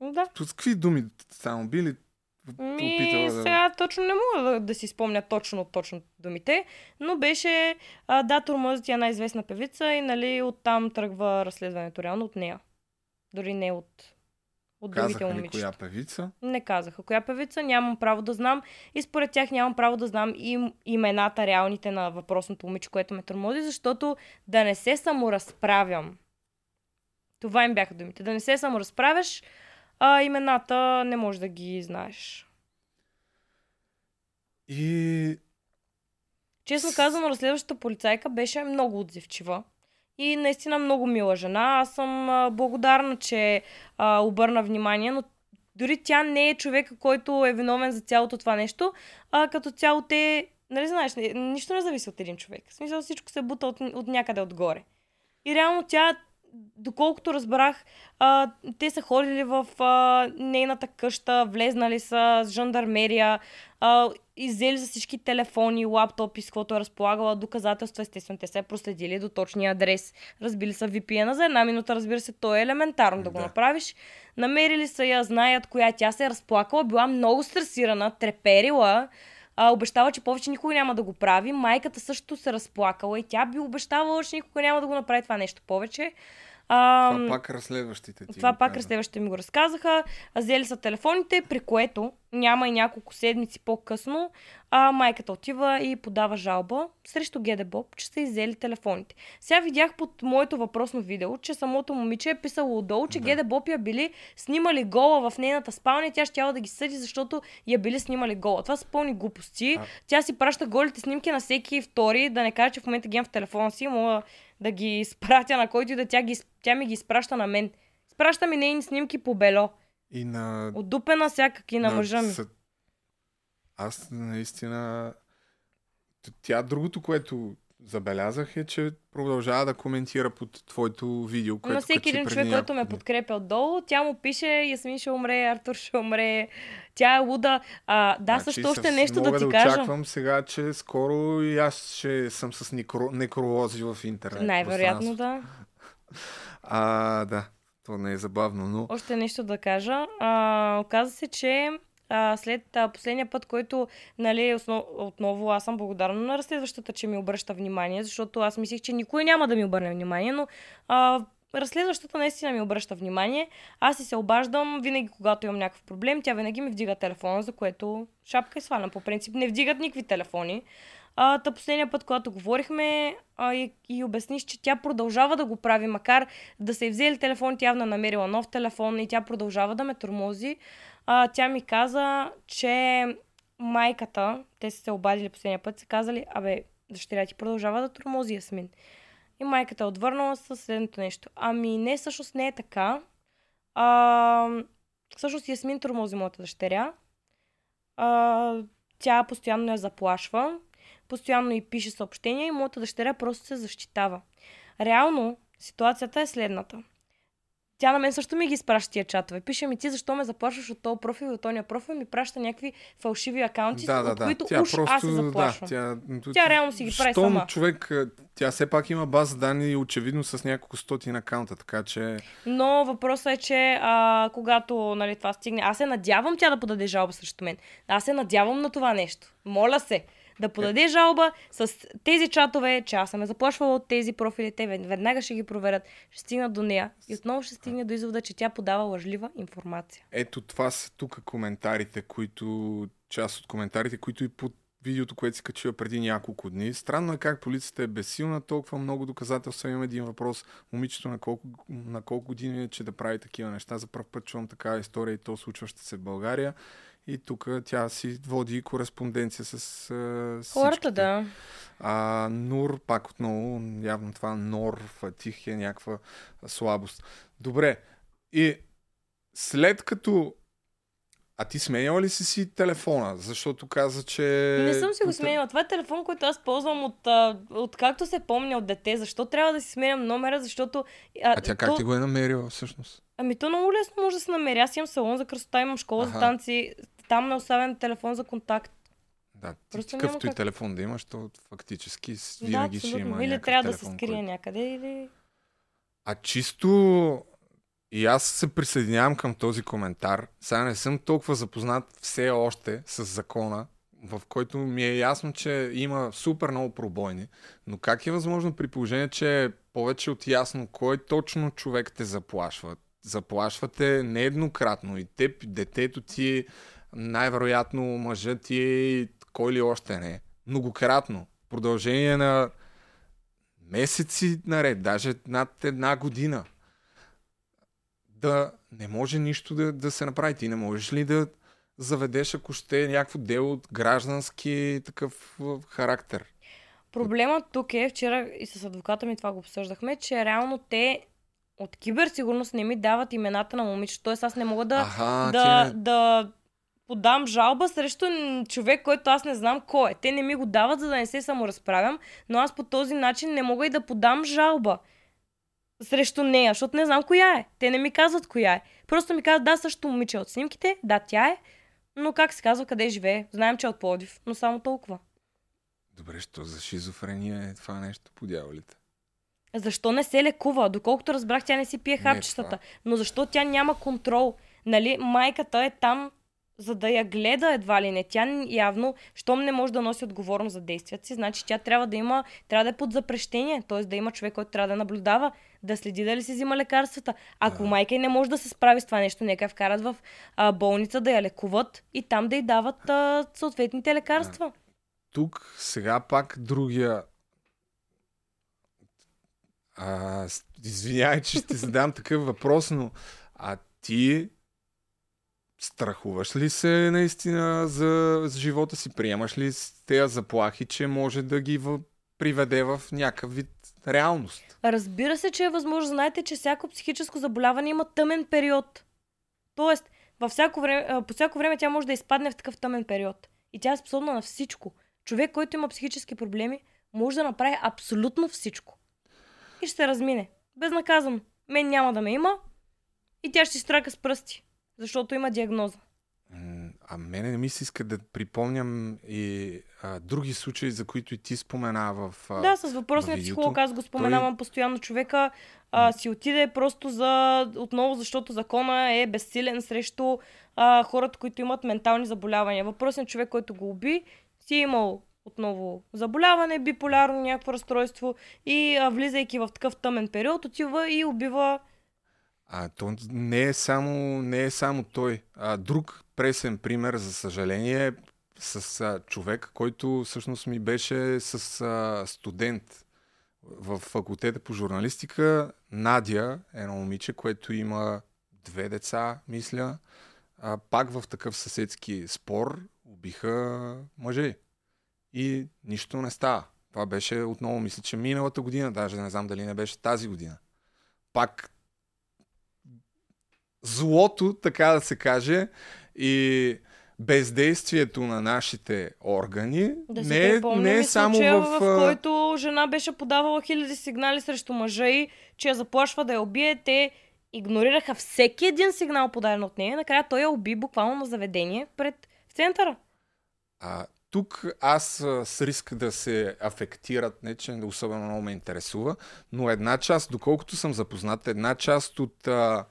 да. С какви думи само били? Ми, опитала да- сега точно не мога да, да си спомня точно, точно думите, но беше, а, да, Турмозът е една известна певица и нали оттам тръгва разследването реално от нея. Дори не от, от другите ли момичета. коя певица? Не казаха коя певица, нямам право да знам и според тях нямам право да знам им, имената реалните на въпросното момиче, което ме тормози, защото да не се саморазправям Това им бяха думите. Да не се саморазправяш, а имената не можеш да ги знаеш. И Честно казано, разследващата полицайка беше много отзивчива. И наистина много мила жена. Аз съм а, благодарна, че а, обърна внимание, но дори тя не е човека, който е виновен за цялото това нещо, а като цяло те, нали знаеш, ни- нищо не зависи от един човек. В смисъл всичко се бута от, от някъде отгоре. И реално тя, доколкото разбрах, а, те са ходили в а, нейната къща, влезнали са с жандармерия, а, иззели за всички телефони, лаптопи, с каквото е разполагала доказателства. Естествено, те е проследили до точния адрес. Разбили са VPN-а за една минута, разбира се, то е елементарно да го Да. направиш. Намерили са я, знаят коя тя се е разплакала, била много стресирана, треперила, а, обещава, че повече никога няма да го прави. Майката също се разплакала и тя би обещавала, че никога няма да го направи това нещо повече. А, това пак разследващите ти това пак разследващите ми го разказаха. Взели са телефоните, при което няма и няколко седмици по-късно, а майката отива и подава жалба срещу ГДБОП, че са иззели телефоните. Сега видях под моето въпросно видео, че самото момиче е писало отдолу, че Да. ГДБОП я били снимали гола в нейната спалня и тя щяла да ги съди, защото я били снимали гола. Това са пълни глупости. А- Тя си праща голите снимки на всеки втори, да не кажа, че в момента ги в телефона си, мога да ги изпратя на който и да тя, ги, тя ми ги изпраща на мен. Изпраща ми нейни снимки по бело. И на... Отдупена всякак и на, мъжа ми. съ- Аз наистина... Тя другото, което забелязах е, че продължава да коментира под твоето видео, което на всеки един човек, който ме подкрепя отдолу, тя му пише Ясмин ще умре, Артур ще умре, тя е луда. А, да, Значи също още нещо да ти да кажа. очаквам сега, че скоро и аз ще съм с некро... некролози в интернет. Най-вероятно да. А, да. То не е забавно, но... Още нещо да кажа. А, оказа се, че а, след а, последния път, който, нали, основ... отново аз съм благодарна на разследващата, че ми обръща внимание, защото аз мислих, че никой няма да ми обърне внимание, но а, разследващата наистина ми обръща внимание. Аз си се обаждам винаги, когато имам някакъв проблем. Тя винаги ми вдига телефона, за което шапка и свалям. По принцип не вдигат никакви телефони. А, та последния път, когато говорихме а, и, и обясниш, че тя продължава да го прави, макар да се е взели телефон, тя явно е намерила нов телефон и тя продължава да ме тормози. А, тя ми каза, че майката, те са се обадили последния път, са казали, абе, дъщеря ти продължава да тормози Ясмин. И майката е отвърнала със следното нещо. Ами не, всъщност не е така. А, всъщност Ясмин тормози моята дъщеря. А, тя постоянно я заплашва, постоянно и пише съобщения и моята дъщеря просто се защитава. Реално ситуацията е следната. Тя на мен също ми ги изпраща тия чатове. Пише ми ти защо ме заплашваш от този профил и от този профил ми праща някакви фалшиви акаунти, Да, да, от да. които Тя уж просто, аз се заплашвам. Да, тя, Тя реално си ги прави сама. човек, тя все пак има база данни очевидно с няколко стотин акаунта, така че... Но въпросът е, че а, когато нали, това стигне, аз се надявам тя да подаде жалба срещу мен. Аз се надявам на това нещо. Моля се да подаде жалба с тези чатове, че аз съм я заплашвала от тези профили, те вед- веднага ще ги проверят, ще стигнат до нея и отново ще стигне до извода, че тя подава лъжлива информация. Ето това са тук коментарите, които... Част от коментарите, които и под видеото, което си качила преди няколко дни. Странно е как полицията е безсилна, толкова много доказателства. Имам един въпрос. Момичето на колко, на колко години е, че да прави такива неща. За първ път чувам такава история и то случваща се в България. И тук тя си води кореспонденция с а, Хората, да. А, Нур, пак отново, явно това Нор, Фатих е някаква слабост. Добре. И след като... А ти сменяла ли си си телефона? Защото каза, че... Не съм си го сменила. Това е телефон, който аз ползвам от, а, от както се помня от дете. Защо трябва да си сменям номера? Защото... А тя как то, ти го е намерила всъщност? Ами то много лесно може да се намери. Аз имам салон за красота, имам школа за Аха. танци. Там ме оставям телефон за контакт. Да, ти Просто какъвто няма и как. телефон да имаш, то фактически с- Да, винаги ще има Или трябва да се телефон, скрие който- някъде, или... А чисто и аз се присъединявам към този коментар. Сега не съм толкова запознат все още с закона, в който ми е ясно, че има супер много пробойни. Но как е възможно при положение, че е повече от ясно кой точно човек те заплашва? Заплашвате нееднократно и теб, детето ти, най-вероятно мъжът ти и кой ли още не. Многократно. Продължение на месеци наред, даже над една година. да не може нищо да, да се направи. Ти не можеш ли да заведеш, ако ще е някакво дело от граждански такъв характер? Проблемът тук е, вчера и с адвоката ми това го обсъждахме, че реално те от киберсигурност не ми дават имената на момичета. Тоест аз не мога да, Аха, да, не... да подам жалба срещу човек, който аз не знам кой е. Те не ми го дават, за да не се саморазправям, но аз по този начин не мога и да подам жалба срещу нея, защото не знам коя е. Те не ми казват коя е. Просто ми казват, да, също момиче от снимките, да, тя е, но как се казва, къде живее? Знаем, че е от Плодив, но само толкова. Добре, що за шизофрения е това нещо по дяволите? Защо не се лекува? Доколкото разбрах, тя не си пие хапчетата. Но защо тя няма контрол? Нали, майката е там, за да я гледа едва ли не. Тя явно, щом не може да носи отговорност за действията си, значи тя трябва да има, трябва да е под запрещение. Т.е. да има човек, който трябва да наблюдава, да следи дали си взима лекарствата. Ако Да. майка й не може да се справи с това нещо, нека я вкарат в а, болница да я лекуват и там да й дават а, съответните лекарства. Тук сега пак другия... А, извинявай, че ще задам такъв въпрос, но а ти страхуваш ли се наистина за, за живота си? Приемаш ли тези заплахи, че може да ги в... приведе в някакъв вид реалност? Разбира се, че е възможно. Знаете, че всяко психическо заболяване има тъмен период. Тоест, във всяко време, по всяко време тя може да изпадне в такъв тъмен период. И тя е способна на всичко. Човек, който има психически проблеми, може да направи абсолютно всичко. И ще се размине. Безнаказано. Мен няма да ме има. И тя ще страка с пръсти. Защото има диагноза. А мене не ми се иска да припомням и а, други случаи, за които и ти спомена в... А, Да, с въпросния психолог, аз го споменавам постоянно. Човека а, си отиде просто за, отново, защото закона е безсилен срещу а, хората, които имат ментални заболявания. Въпросният човек, който го уби, си е имал отново заболяване, биполярно някакво разстройство и а, влизайки в такъв тъмен период, отива и убива А то не е само, не е само той. А, друг пресен пример, за съжаление, с а, човек, който всъщност ми беше с а, студент в факултета по журналистика. Надя, едно момиче, което има две деца, мисля. А, пак в такъв съседски спор убиха мъже. И нищо не става. Това беше отново, мисля, че миналата година, даже не знам дали не беше тази година. Пак злото, така да се каже, и бездействието на нашите органи Да не, е, не и е само случая, в... в който жена беше подавала хиляди сигнали срещу мъжа и че я заплашва да я убие. Те игнорираха всеки един сигнал подаден от нея. Накрая той я уби буквално на заведение пред в центъра. А, тук аз с риск да се афектират, не че особено много ме интересува, но една част, доколкото съм запознат, една част от, а,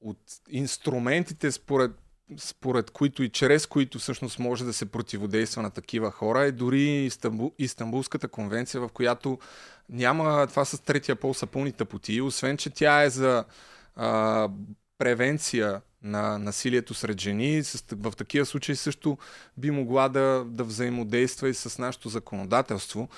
от инструментите, според, според които и чрез които всъщност може да се противодейства на такива хора, е дори Истанбул, Истанбулската конвенция, в която няма това с третия пол са пълни тъпоти, освен че тя е за а, превенция на насилието сред жени. В такива случаи също би могла да, да взаимодейства и с нашето законодателство,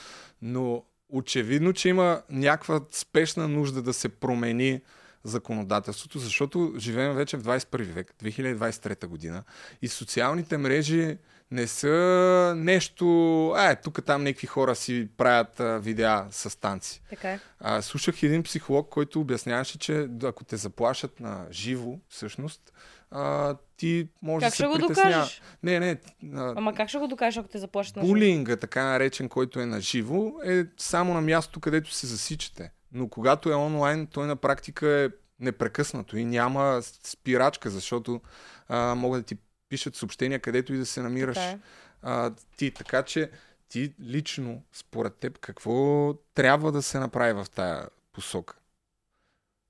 но очевидно, че има някаква спешна нужда да се промени законодателството, защото живеем вече в 21 век, 2023 година и социалните мрежи не са нещо... А, е, тук там някакви хора си правят а, видеа с танци. Така е. А, слушах един психолог, който обясняваше, че ако те заплашат на живо, всъщност, а, ти може Как да ще се го притеснява. докажеш? Не, не. А, Ама как ще го докажеш, ако те заплашат на живо? булинга, така наречен, който е на живо, е само на място, където се засичате. Но когато е онлайн, той на практика е непрекъснато и няма спирачка, защото а, могат да ти пишат съобщения, където и да се намираш Така е. а, ти. Така че ти лично, според теб, какво трябва да се направи в тая посока?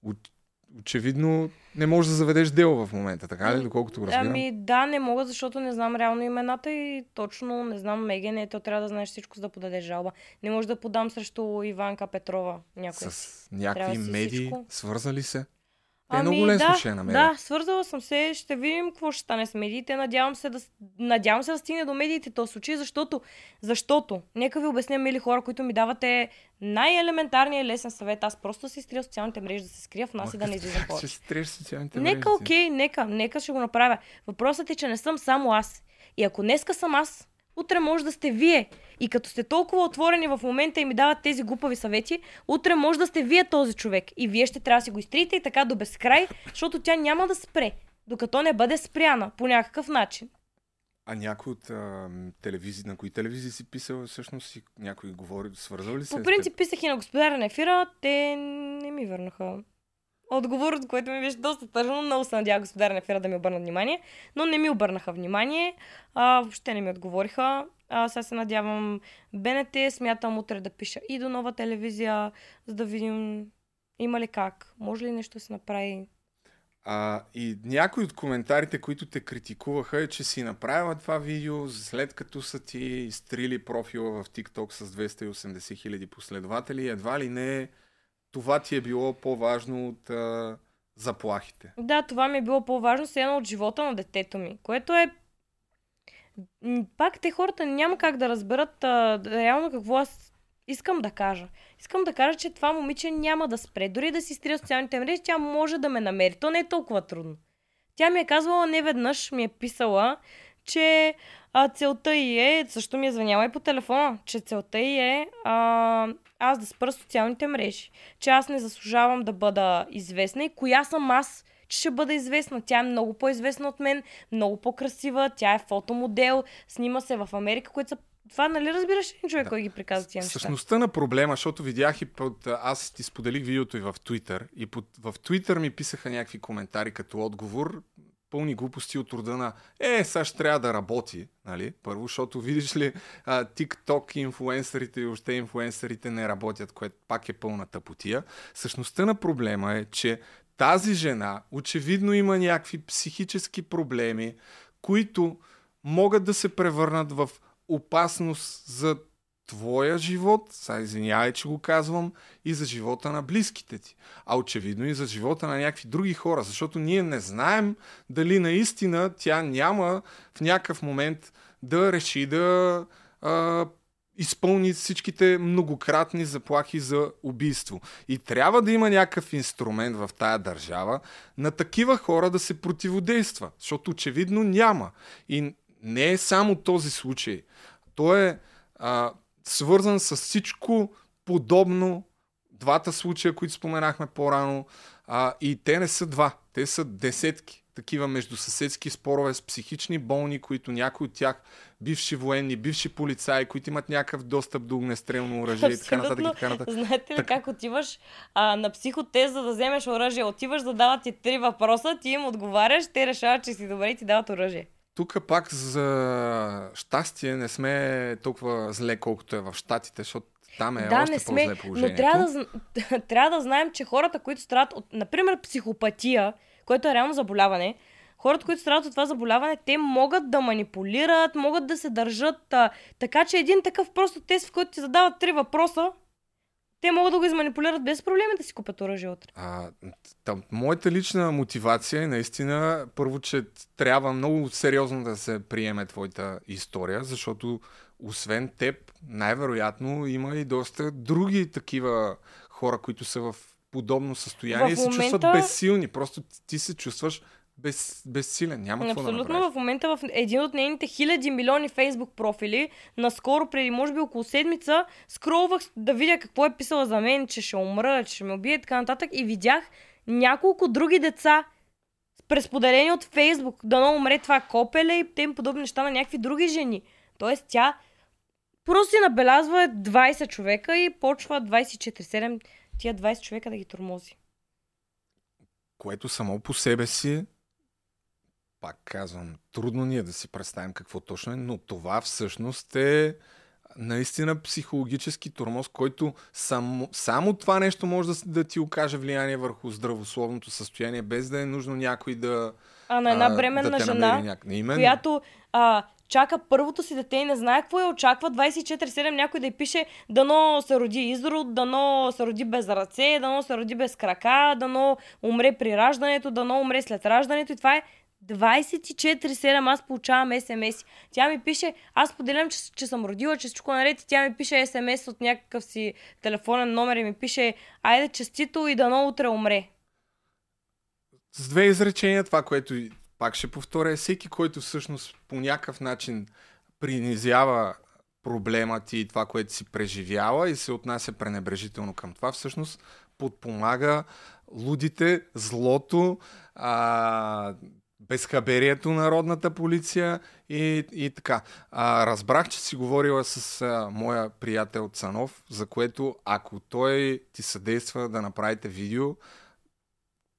Оч- Очевидно не можеш да заведеш дело в момента, така ли, доколкото го разбирам? Ами да, не мога, защото не знам реално имената и точно не знам Меген, ето трябва да знаеш всичко, за да подадеш жалба. Не може да подам срещу Иванка Петрова някой. С някакви медии, свързали се? Те много лесно Ами да, ще я намерят. Да, свързала съм се, ще видим какво ще стане с медиите. Надявам се да, надявам се да стигне до медиите този случай, защото, защото, нека ви обясня, мили хора, които ми давате най-елементарния лесен съвет. Аз просто си изтрия социалните мрежи да се скрия в нас и да не излизам Ще повече. си треш социалните мрежи. Нека, окей, нека, нека ще го направя. Въпросът е, че не съм само аз. И ако днеска съм аз, утре може да сте вие. И като сте толкова отворени в момента и ми дават тези глупави съвети, утре може да сте вие този човек. И вие ще трябва да си го изтриете и така до безкрай, защото тя няма да спре, докато не бъде спряна по някакъв начин. А някой от а, телевизии, на кои телевизии си писал, всъщност си някой говори, свързал ли се? По принцип писах и на господаря на ефира, те не ми върнаха отговор, от който ми беше доста тъжно. Много се надява господаря на ефира да ми обърнат внимание, но не ми обърнаха внимание. А, въобще не ми отговориха. А, сега се надявам БНТ, смятам утре да пиша и до нова телевизия, за да видим има ли как, може ли нещо да се направи. А, и някои от коментарите, които те критикуваха е, че си направила това видео след като са ти изтрили профила в TikTok с 280 хиляди последователи. Едва ли не това ти е било по-важно от а, заплахите. Да, това ми е било по-важно с едно от живота на детето ми, което е... Пак те хората няма как да разберат а, реално какво аз искам да кажа. Искам да кажа, че това момиче няма да спре. Дори да си стрия социалните мрежи, тя може да ме намери. То не е толкова трудно. Тя ми е казвала не веднъж, ми е писала, че а, целта й е, също ми е звъняла и по телефона, че целта й е а, аз да спра социалните мрежи. Че аз не заслужавам да бъда известна и коя съм аз, че ще бъда известна. Тя е много по-известна от мен, много по-красива, тя е фотомодел, снима се в Америка, които са... Това нали разбираш ли човек, Да. кой ги приказва тия неща? Същността на проблема, защото видях и под... Аз ти споделих видеото и в Twitter. И под... в Twitter ми писаха някакви коментари като отговор. Пълни глупости от рода на е, сега ще трябва да работи, нали? Първо, защото видиш ли, а, TikTok инфуенсърите и още инфуенсърите не работят, което пак е пълна тъпотия. Същността на проблема е, че тази жена очевидно има някакви психически проблеми, които могат да се превърнат в опасност за твоя живот, сега извинявай, че го казвам, и за живота на близките ти. А очевидно и за живота на някакви други хора, защото ние не знаем дали наистина тя няма в някакъв момент да реши да а, изпълни всичките многократни заплахи за убийство. И трябва да има някакъв инструмент в тая държава на такива хора да се противодейства, защото очевидно няма. И не е само този случай. Той е а, свързан с всичко подобно, двата случая, които споменахме по-рано, а, и те не са два, те са десетки такива междусъседски спорове с психични болни, които някои от тях бивши военни, бивши полицаи, които имат някакъв достъп до огнестрелно оръжие и така нататък. И така нататък. Знаете ли Така. как отиваш а, на психотест, за да вземеш оръжие? Отиваш да дават ти три въпроса, ти им отговаряш, те решават, че си добре и ти дават оръжие. Тук пак за щастие не сме толкова зле, колкото е в Штатите, защото там е да, още не сме, по-зле но положението. трябва да, трябва да знаем, че хората, които страдат от, например, психопатия, което е реално заболяване, хората, които страдат от това заболяване, те могат да манипулират, могат да се държат а, така, че един такъв просто тест, в който ти задават три въпроса, те могат да го изманипулират без проблеми да си купят оръжие утре. А, там, моята лична мотивация е наистина, първо, че трябва много сериозно да се приеме твоята история, защото освен теб, най-вероятно има и доста други такива хора, които са в подобно състояние В и се чувстват момента- безсилни. Просто ти се чувстваш без, безсилен. Няма какво да Абсолютно в момента в един от нейните хиляди милиони фейсбук профили, наскоро, преди може би около седмица, скролвах да видя какво е писала за мен, че ще умра, че ще ме убие и така нататък и видях няколко други деца пресподелени от Фейсбук, да не умре това копеле и тем подобни неща на някакви други жени. Тоест тя просто си набелязва 20 човека и почва 24-7 тия 20 човека да ги тормози. Което само по себе си, пак казвам, трудно ни е да си представим какво точно е, но това всъщност е наистина психологически тормоз, който само, само това нещо може да, да ти окаже влияние върху здравословното състояние, без да е нужно някой да. А на една бременна да жена, Няк... Именно. която а, чака първото си дете и не знае какво я очаква. 24-7 някой да й пише дано се роди изрод, дано се роди без ръце, дано се роди без крака, дано умре при раждането, дано умре след раждането и това е 24-7 аз получавам смс. Тя ми пише, аз поделям, че, че съм родила, че всичко е наред и тя ми пише смс от някакъв си телефонен номер и ми пише, айде честито и дано утре умре. С две изречения, това, което пак ще повторя, всеки, който всъщност по някакъв начин принизява проблема ти и това, което си преживяла и се отнася пренебрежително към това, всъщност подпомага лудите, злото, а, безхаберието на народната полиция и, и така. А, разбрах, че си говорила с а, моя приятел Цанов, за което ако той ти съдейства да направите видео,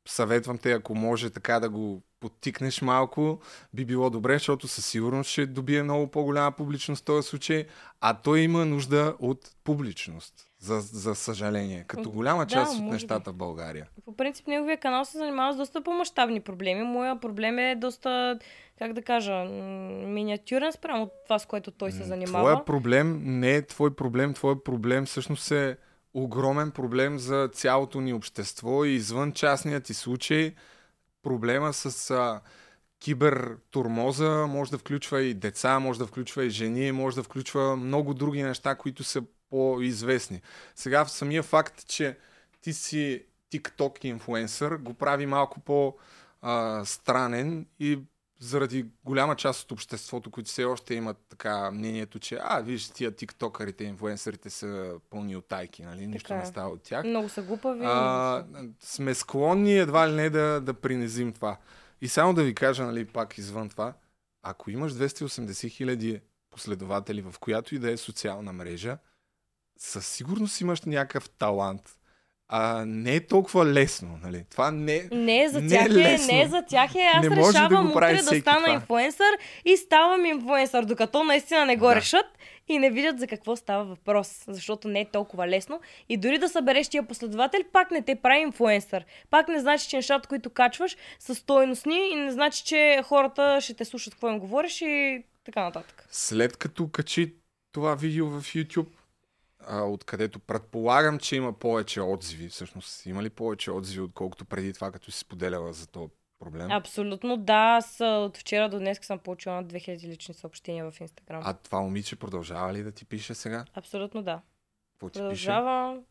съветвам те, ако може така да го подтикнеш малко, би било добре, защото със сигурност ще добие много по-голяма публичност в този случай, а той има нужда от публичност, за, за съжаление, като голяма част да, от нещата в България. По принцип, неговия канал се занимава с доста по-масштабни проблеми. Моя проблем е доста, как да кажа, миниатюрен спрямо това, с което той се занимава. Твоя проблем не е твой проблем, твой проблем всъщност е огромен проблем за цялото ни общество и извън частният ти случай проблема с а, кибертурмоза може да включва и деца, може да включва и жени, може да включва много други неща, които са по-известни. Сега в самия факт, че ти си TikTok инфуенсър, го прави малко по-странен и заради голяма част от обществото, които все още имат така мнението, че а, виж, тия тиктокърите, инфуенсърите са пълни отайки, нали? Нищо Така е. не става от тях. Много са глупави. А, сме склонни едва ли не да, да принизим това. И само да ви кажа, нали, пак извън това, ако имаш 280 хиляди последователи в която и да е социална мрежа, със сигурност имаш някакъв талант. А не е толкова лесно, нали? Това не, Не е за не тях е е, лесно. не е за тях е. Аз Не да решавам прави утре да стана това. инфуенсър и ставам инфуенсър, докато наистина не го Да. решат и не видят за какво става въпрос, защото не е толкова лесно. И дори да събереш тия последователи, пак не те прави инфуенсър. Пак не значи, че нещата, които качваш, са стойностни и не значи, че хората ще те слушат какво им говориш и така нататък. След като качи това видео в YouTube, а, откъдето предполагам, че има повече отзиви, всъщност има ли повече отзиви, отколкото преди това, като си споделяла за този проблем? Абсолютно, да. Аз от вчера до днес съм получила над 2000 лични съобщения в Инстаграм. А това момиче продължава ли да ти пише сега? Абсолютно да. Какво ти пише? Продължава.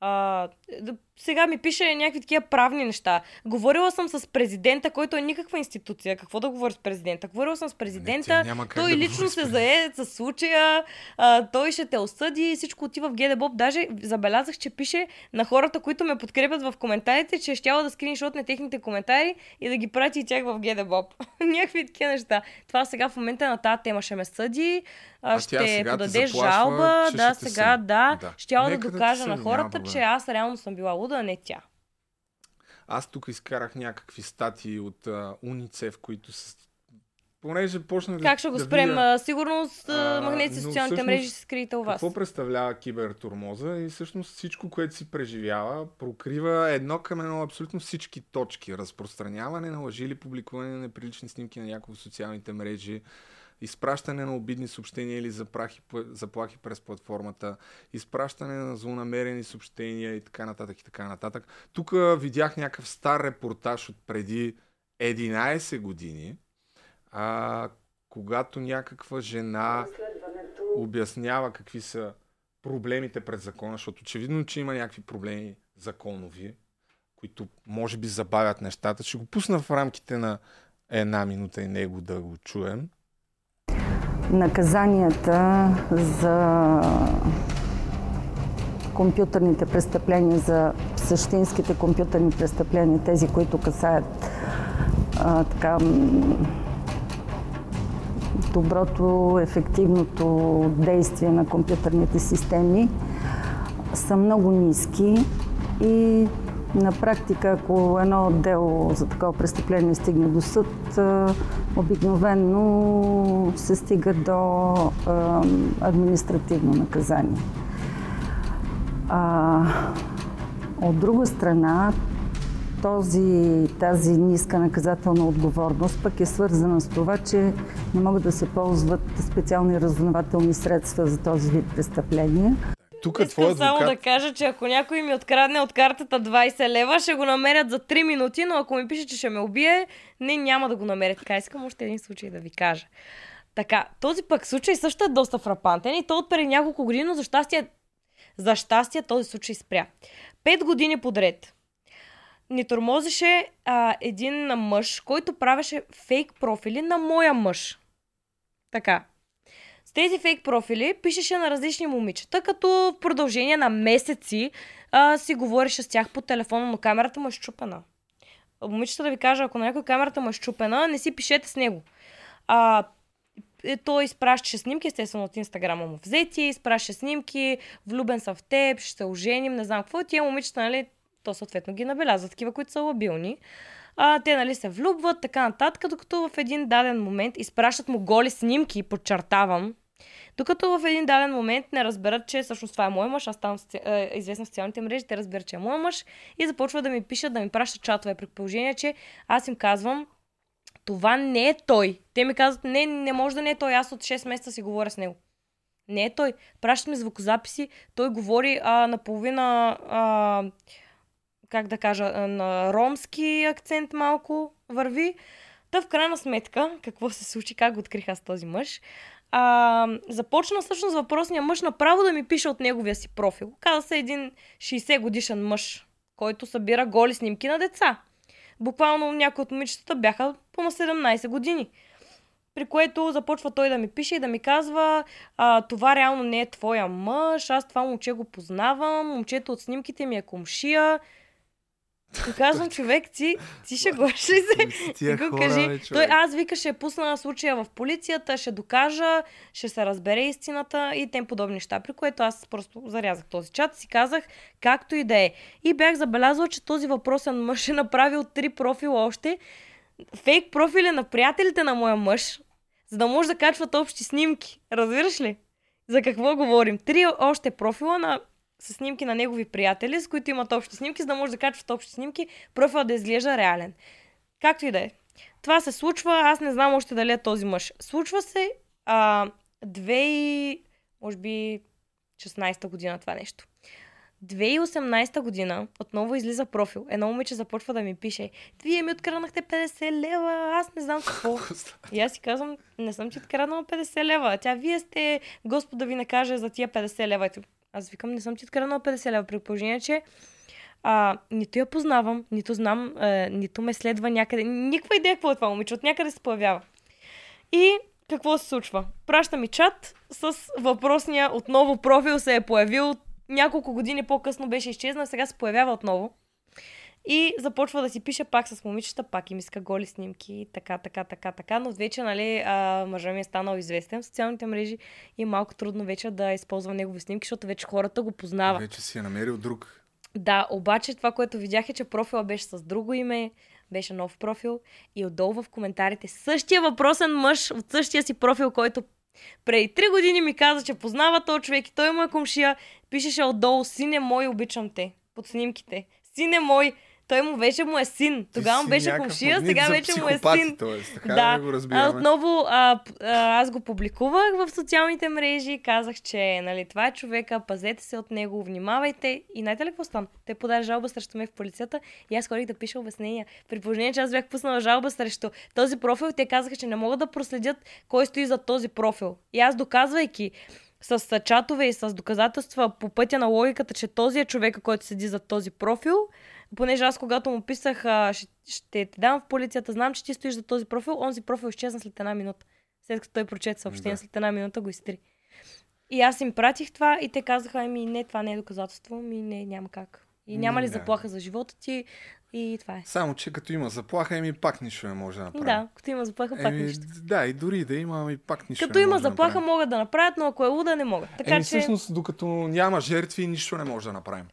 А, да- сега ми пише някакви такива правни неща. Говорила съм с президента, който е никаква институция. Какво да говоря с президента? Говорила съм с Не, президента. как той да лично говори се зае с случая, а, той ще те осъди, всичко отива в ГДБОП. Даже забелязах, че пише на хората, които ме подкрепят в коментарите, че ще да скриншот на техните коментари и да ги прати и тях в ГДБОП. Някакви такива неща. Това сега в момента на тази тема ще ме съди, а, ще подаде жалба. Да, сега да. Да. Ще да докажа на хората, че аз реално съм била луда, а не тя. Аз тук изкарах някакви статии от а, Уницев, които са... Понеже почнах Как ще го да спрем? видя... А, Сигурно с А, социалните всъщност мрежи се скриете у вас. Какво представлява кибертурмоза и всъщност всичко, което си преживява, прокрива едно към едно абсолютно всички точки. Разпространяване на лъжи или публикуване на неприлични снимки на някои в социалните мрежи, изпращане на обидни съобщения или заплахи, заплахи през платформата, изпращане на злонамерени съобщения и така нататък и така нататък. Тук видях някакъв стар репортаж от преди 11 години, а, когато някаква жена обяснява какви са проблемите пред закона, защото очевидно, че има някакви проблеми законови, които може би забавят нещата. Ще го пусна в рамките на една минута и него да го чуем. Наказанията за компютърните престъпления, за същинските компютърни престъпления, тези, които касаят а, така, доброто, ефективното действие на компютърните системи, са много ниски и на практика, ако едно дело за такова престъпление стигне до съд, а, обикновено се стига до административно наказание. А, от друга страна, този, тази ниска наказателна отговорност пък е свързана с това, че не могат да се ползват специални разузнавателни средства за този вид престъпления. Тук е Искам твой само адвокат. да кажа, че ако някой ми открадне от картата 20 лева, ще го намерят за 3 минути, но ако ми пише, че ще ме убие, не, няма да го намерят. Така искам още един случай да ви кажа. Така, този пък случай също е доста фрапантен и то от преди няколко години, но за щастие, за щастие този случай спря. Пет години подред ни тормозеше а, един мъж, който правеше фейк профили на моя мъж. Така. Тези фейк профили пишеше на различни момичета, като в продължение на месеци а, си говореше с тях по телефона, но камерата му е щупена. Момичета да ви кажа, ако на някой камерата му е щупена, не си пишете с него. А, е, той изпращаше снимки, естествено от инстаграма му взети, изпращаше снимки, влюбен съм в теб, ще се оженим, не знам какво. Тия момичета, нали, то съответно ги набелязва, такива, които са лабилни. А, те, нали, се влюбват, така нататък, докато в един даден момент изпращат му голи снимки, подчертавам, докато в един даден момент не разберат, че всъщност това е мой мъж, аз ставам е, известна в социалните мрежи, те разбират, че е мой мъж и започват да ми пишат, да ми пращат чатове, при положение, че аз им казвам, това не е той. Те ми казват, не, не може да не е той, аз от 6 месеца си говоря с него. Не е той. Пращат ми звукозаписи, той говори а, наполовина, а, как да кажа, на ромски акцент малко върви. Та в крайна сметка, какво се случи, как го открих аз този мъж, а, започна всъщност въпросния мъж направо да ми пише от неговия си профил. Каза се един 60 годишен мъж, който събира голи снимки на деца. Буквално някои от момичетата бяха по на 17 години. При което започва той да ми пише и да ми казва, а, това реално не е твоя мъж, аз това момче го познавам, момчето от снимките ми е комшия. И казвам, човек, ти, ти ще го ли се? Ти го хора, кажи. бе, Той, аз вика, ще пусна случая в полицията, ще докажа, ще се разбере истината и тем подобни неща. При което аз просто зарязах този чат и си казах, както и да е. И бях забелязала, че този въпросен мъж е направил три профила още. Фейк профили на приятелите на моя мъж, за да може да качват общи снимки. Разбираш ли? За какво говорим? Три още профила на с снимки на негови приятели, с които имат общи снимки, за да може да качват общи снимки, профила да изглежда реален. Както и да е. Това се случва, аз не знам още дали е този мъж. Случва се а, две и... може би 16-та година това нещо. 2018 година отново излиза профил. Едно момиче започва да ми пише Вие ми откраднахте 50 лева, аз не знам какво. И аз си казвам, не съм ти откраднала 50 лева. Тя, вие сте, Господ да ви накаже за тия 50 лева. Ето, Аз викам, не съм ти откраднала 50 лева, при положение, че а, нито я познавам, нито знам, а, нито ме следва някъде. Никаква идея какво е това момиче, от някъде се появява. И какво се случва? Праща ми чат с въпросния отново профил се е появил. Няколко години по-късно беше изчезнал, сега се появява отново. И започва да си пише пак с момичета, пак им иска голи снимки, така, така, така, така, но вече, нали, а, мъжа ми е станал известен в социалните мрежи и е малко трудно вече да използва негови снимки, защото вече хората го познават. Вече си е намерил друг. Да, обаче това, което видях е, че профила беше с друго име, беше нов профил и отдолу в коментарите същия въпросен мъж от същия си профил, който преди три години ми каза, че познава този човек и той му е комшия, пишеше отдолу, сине мой, обичам те, под снимките. Сине мой, той му вече му е син. Тогава му беше комшия, сега вече му е син. Тоест, така Да. да го А, разбираме. отново а, а, аз го публикувах в социалните мрежи, казах, че нали, това е човека, пазете се от него, внимавайте. И знаете ли какво стана? Те подаде жалба срещу мен в полицията и аз ходих да пиша обяснения. При положение, че аз бях пуснала жалба срещу този профил, те казаха, че не могат да проследят кой стои за този профил. И аз доказвайки с а, чатове и с доказателства по пътя на логиката, че този е човека, който седи за този профил, понеже аз когато му писах, а, ще, ще те дам в полицията, знам, че ти стоиш за този профил, онзи профил изчезна след една минута. След като той прочете съобщение, Да. след една минута го изтри. И аз им пратих това и те казаха, ами не, това не е доказателство, ми не, няма как. И няма ли да. заплаха за живота ти и това е. Само, че като има заплаха, еми пак нищо не може да направим. Да, като има заплаха, пак Еми, нищо. да, и дори да има, ами пак нищо Като не има може да заплаха, направим. могат да направят, но ако е луда, не могат. Така Еми, че, всъщност, докато няма жертви, нищо не може да направим.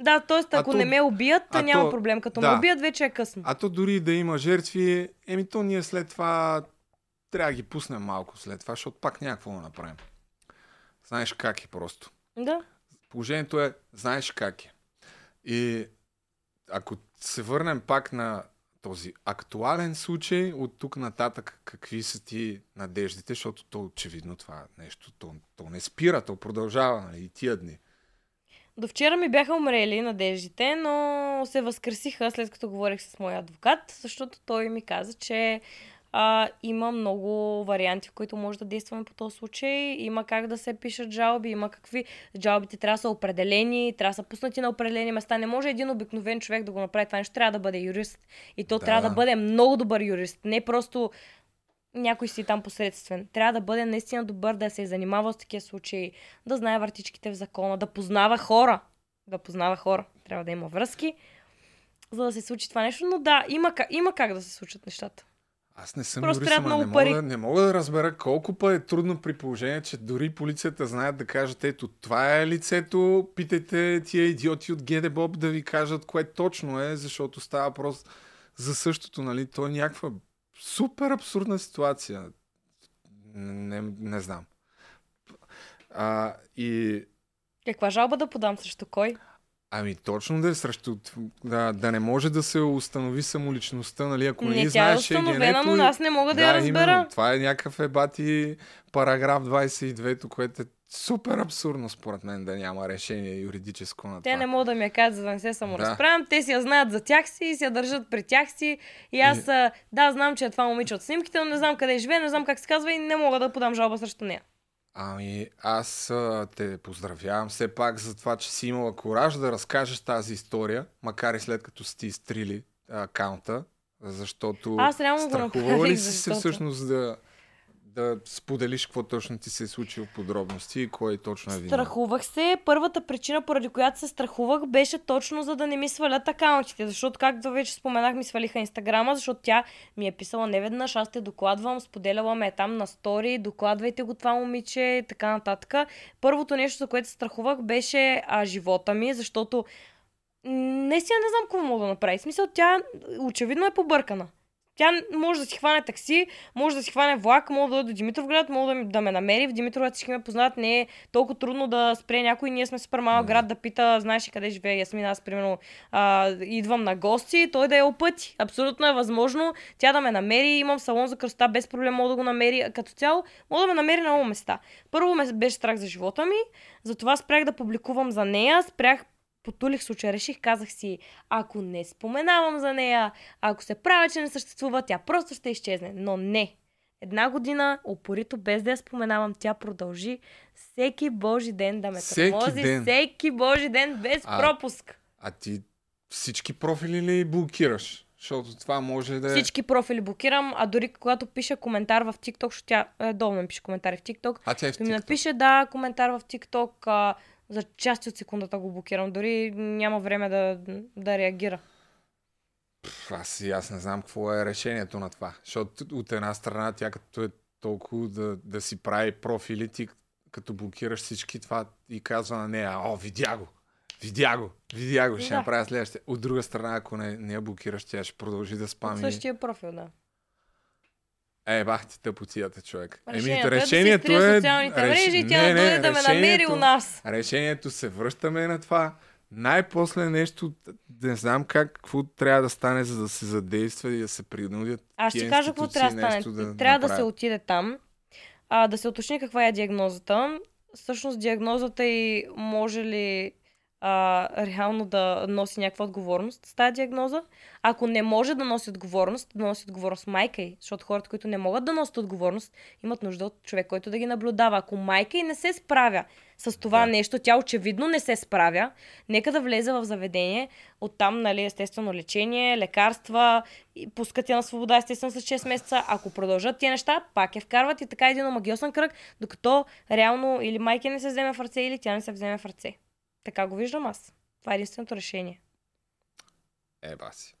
Да, т.е. Ако то- не ме убият, а няма то- проблем. Като да. ме убият, вече е късно. А то дори да има жертви, еми то ние след това трябва да ги пуснем малко след това, защото пак някакво да направим. Знаеш как е просто. Да. Положението е, знаеш как е. И ако се върнем пак на този актуален случай, от тук нататък какви са ти надеждите, защото то очевидно това нещо, то, то не спира, то продължава нали, и тия дни. До вчера ми бяха умрели надеждите, но се възкресиха след като говорих с моя адвокат, защото той ми каза, че а, има много варианти, в които може да действаме по този случай. Има как да се пишат жалби, има какви жалбите трябва да са определени, трябва да са пуснати на определени места. Не може един обикновен човек да го направи това нещо. Трябва да бъде юрист. И то Да. трябва да бъде много добър юрист. Не просто някой си там посредствен. Трябва да бъде наистина добър, да се е занимавал с такива случаи, да знае въртичките в закона, да познава хора. Да познава хора. Трябва да има връзки, за да се случи това нещо. Но да, има, има как да се случат нещата. Аз не съм Просто юрист, ама не мога, пари. не мога да разбера колко път е трудно при положение, че дори полицията знаят да кажат, ето това е лицето, питайте тия идиоти от ГДБОБ да ви кажат кое точно е, защото става въпрос за същото, нали? То е някаква супер абсурдна ситуация. Не, не, знам. А, и Каква жалба да подам срещу кой? Ами точно да е срещу... Да, да не може да се установи самоличността, нали? Ако не, Не, е знаеш установена, егенето, но аз не мога да, я разбера. Именно, това е някакъв ебати параграф 22, което е супер абсурдно според мен да няма решение юридическо на Те това. не могат да ми я кажат, за да не се Да. саморазправям. Те си я знаят за тях си и си я държат при тях си. И аз, а, да, знам, че е това момиче от снимките, но не знам къде живее, не знам как се казва и не мога да подам жалба срещу нея. Ами аз а, те поздравявам все пак за това, че си имала кораж да разкажеш тази история, макар и след като си ти изтрили акаунта, защото Аз реално го страхувала ли направих, си се защото- всъщност да, да споделиш какво точно ти се е случило подробности и кой точно е виновен? Страхувах се. Първата причина, поради която се страхувах, беше точно за да не ми свалят акаунтите. Защото, както вече споменах, ми свалиха инстаграма, защото тя ми е писала неведнъж, аз те докладвам, споделяла ме е там на стори, докладвайте го това момиче и така нататък. Първото нещо, за което се страхувах, беше а, живота ми, защото м, наистина не знам какво мога да направи. В смисъл, тя очевидно е побъркана. Тя може да си хване такси, може да си хване влак, може да дойде до Димитровград, може да, да ме намери. В Димитровград всички ме познават. Не е толкова трудно да спре някой. Ние сме супер малък град да пита, знаеш ли къде живее Ясмина. Аз, примерно, а, идвам на гости, той да е опъти. Абсолютно е възможно тя да ме намери. Имам салон за красота, без проблем мога да го намери. Като цяло, мога да ме намери на много места. Първо ме беше страх за живота ми, затова спрях да публикувам за нея, спрях потулих случая, реших, казах си, ако не споменавам за нея, ако се правя, че не съществува, тя просто ще изчезне. Но не. Една година, упорито, без да я споменавам, тя продължи всеки божи ден да ме Всеки тормози, ден. всеки божи ден, без А, пропуск. А ти всички профили ли блокираш? Защото това може да е... Всички профили блокирам, а дори когато пиша коментар в TikTok, защото тя е, долу ми пише коментари в TikTok, А тя е в да ми TikTok. напише да, коментар в TikTok, а, за части от секундата го блокирам. Дори няма време да, да реагира. Пф, Аз аз не знам какво е решението на това. Защото от една страна тя като е толкова да, да си прави профили, ти като блокираш всички това и казва на нея, о, видя го, видя го, видя го, ще Да. направя следващия. От друга страна, ако не, не я блокираш, тя ще продължи да От спами. същия профил, да. Е, бах ти тъпотията, човек. Решението, Еми, е решението да се изтрие е... социалните реш- мрежи и тя Не, да дойде да ме намери у нас. Решението се връщаме на това. Най-после нещо, не знам как, какво трябва да стане, за да се задейства и да се принудят Аз ще кажа какво трябва да стане. да трябва да се направят. отиде там, а, да се уточни каква е диагнозата. Всъщност диагнозата и може ли а, реално да носи някаква отговорност с тази диагноза. Ако не може да носи отговорност, да носи отговорност майка й, защото хората, които не могат да носят отговорност, имат нужда от човек, който да ги наблюдава. Ако майка й не се справя с това Да. нещо, тя очевидно не се справя, нека да влезе в заведение, оттам, нали, естествено лечение, лекарства, пускат я на свобода, естествено, с 6 месеца. Ако продължат тия неща, пак я вкарват и така един омагиосен кръг, докато реално или майка не се вземе в ръце, или тя не се вземе в ръце. Така го виждам аз. Това е единственото решение. Е, баси.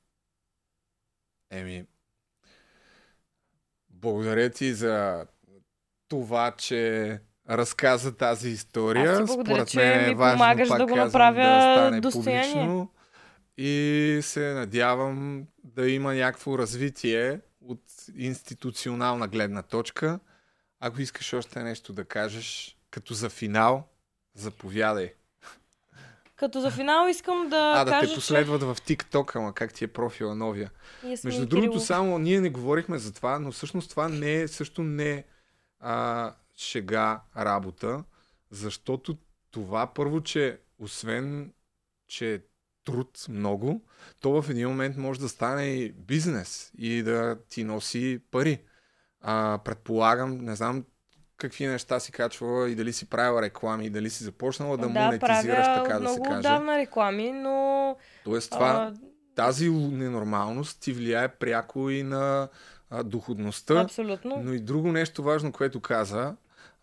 Еми, благодаря ти за това, че разказа тази история. Аз ти благодаря, Според че мен е ми важно, помагаш да го направя да стане достояние. публично. И се надявам да има някакво развитие от институционална гледна точка. Ако искаш още нещо да кажеш, като за финал, заповядай. Като за финал искам да А, да кажа, те последват в TikTok, ама как ти е профила новия. че... Ясмин Между другото, Кирилов. само ние не говорихме за това, но всъщност това не е, също не е а, шега работа, защото това първо, че освен, че е труд много, то в един момент може да стане и бизнес и да ти носи пари. А, предполагам, не знам какви неща си качвала и дали си правила реклами и дали си започнала да, да, монетизираш, правя така да се много каже. отдавна реклами, но... Тоест това, а, тази ненормалност ти влияе пряко и на а, доходността. абсолютно. Но и друго нещо важно, което каза,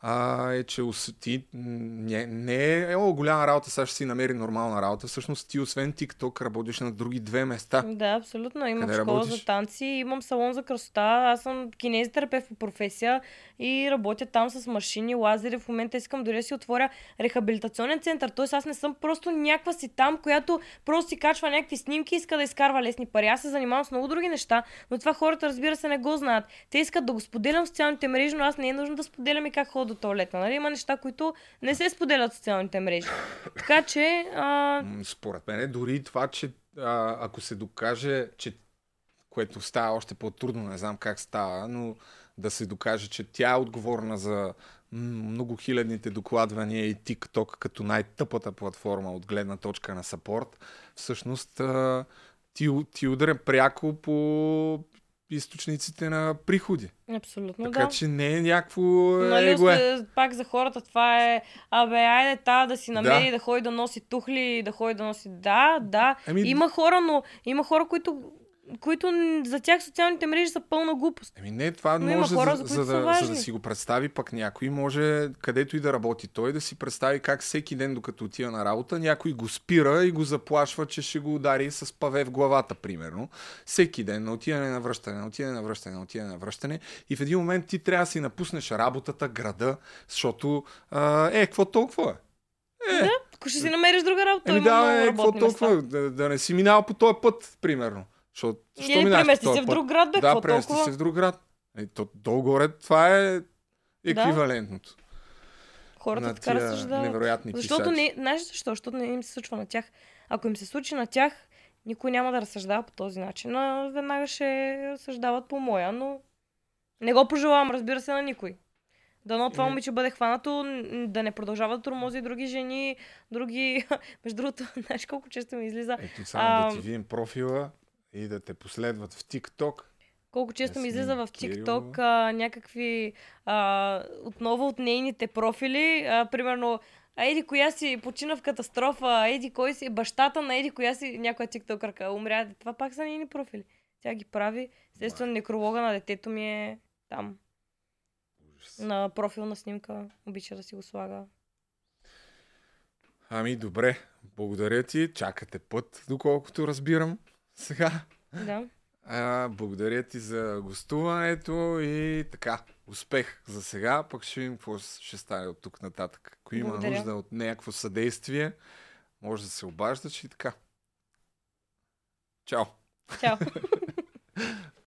а, е, че ти не, не е о, голяма работа, сега ще си намери нормална работа. Всъщност ти освен TikTok работиш на други две места. Да, абсолютно. Имам Къде школа работиш? за танци, имам салон за красота. Аз съм кинезитерапевт по професия и работя там с машини, лазери. В момента искам дори да си отворя рехабилитационен център. Тоест аз не съм просто някаква си там, която просто си качва някакви снимки и иска да изкарва лесни пари. Аз се занимавам с много други неща, но това хората разбира се не го знаят. Те искат да го споделям в социалните мрежи, но аз не е нужно да споделям и как ходя до туалетна. Нали? Има неща, които не се споделят в социалните мрежи. Така че а, Според мен е дори това, че а, ако се докаже, че което става още по-трудно, не знам как става, но да се докаже, че тя е отговорна за многохилядните докладвания и TikTok като най-тъпата платформа от гледна точка на сапорт, всъщност ти, ти ударя пряко по източниците на приходи. абсолютно Така да. че не е някакво Нали, его е. пак за хората това е, абе, айде та да си намери Да. да, ходи да носи тухли, да ходи да носи... Да, да. Ами- Има хора, но има хора, които, които за тях социалните мрежи са пълна глупост. Еми не, това Но може, хора, за, за за, да, за да си го представи пък някой, може където и да работи той, да си представи как всеки ден, докато отива на работа, някой го спира и го заплашва, че ще го удари с паве в главата, примерно. Всеки ден, на отиване на връщане, на отиване на връщане, на отиване на връщане. И в един момент ти трябва да си напуснеш работата, града, защото а, е, какво толкова е? Да, ако ще си намериш друга работа, Еми да, е, какво толкова? Да, да не си минал по този път, примерно. Защото, що Или по премести се в друг град, бе, Да, премести толкова? се в друг град. Е, то, долу-горе това е еквивалентното. Хората на така разсъждават. невероятни Защото писачи. не, знаеш защо? Защото не им се случва на тях. Ако им се случи на тях, никой няма да разсъждава по този начин. А веднага ще разсъждават по моя, но не го пожелавам, разбира се, на никой. Дано това момиче бъде хванато, да не продължава да тормози други жени, други... Между другото, знаеш колко често ми излиза Ето само А, да ти видим профила и да те последват в TikTok. Колко често ми излиза в а, някакви а, отново от нейните профили. А, примерно, а еди коя си почина в катастрофа, еди кой си, бащата на еди коя си, някоя тиктокърка умря. Това пак са нейни профили. Тя ги прави. Естествено, некролога на детето ми е там. Ужас. На профилна снимка. Обича да си го слага. Ами добре, благодаря ти. Чакате път, доколкото разбирам сега. Да. А, благодаря ти за гостуването и така, успех за сега, пък ще видим какво ще стане от тук нататък. Ако има Благодаря. нужда от някакво съдействие, може да се обаждаш и така. Чао! Чао.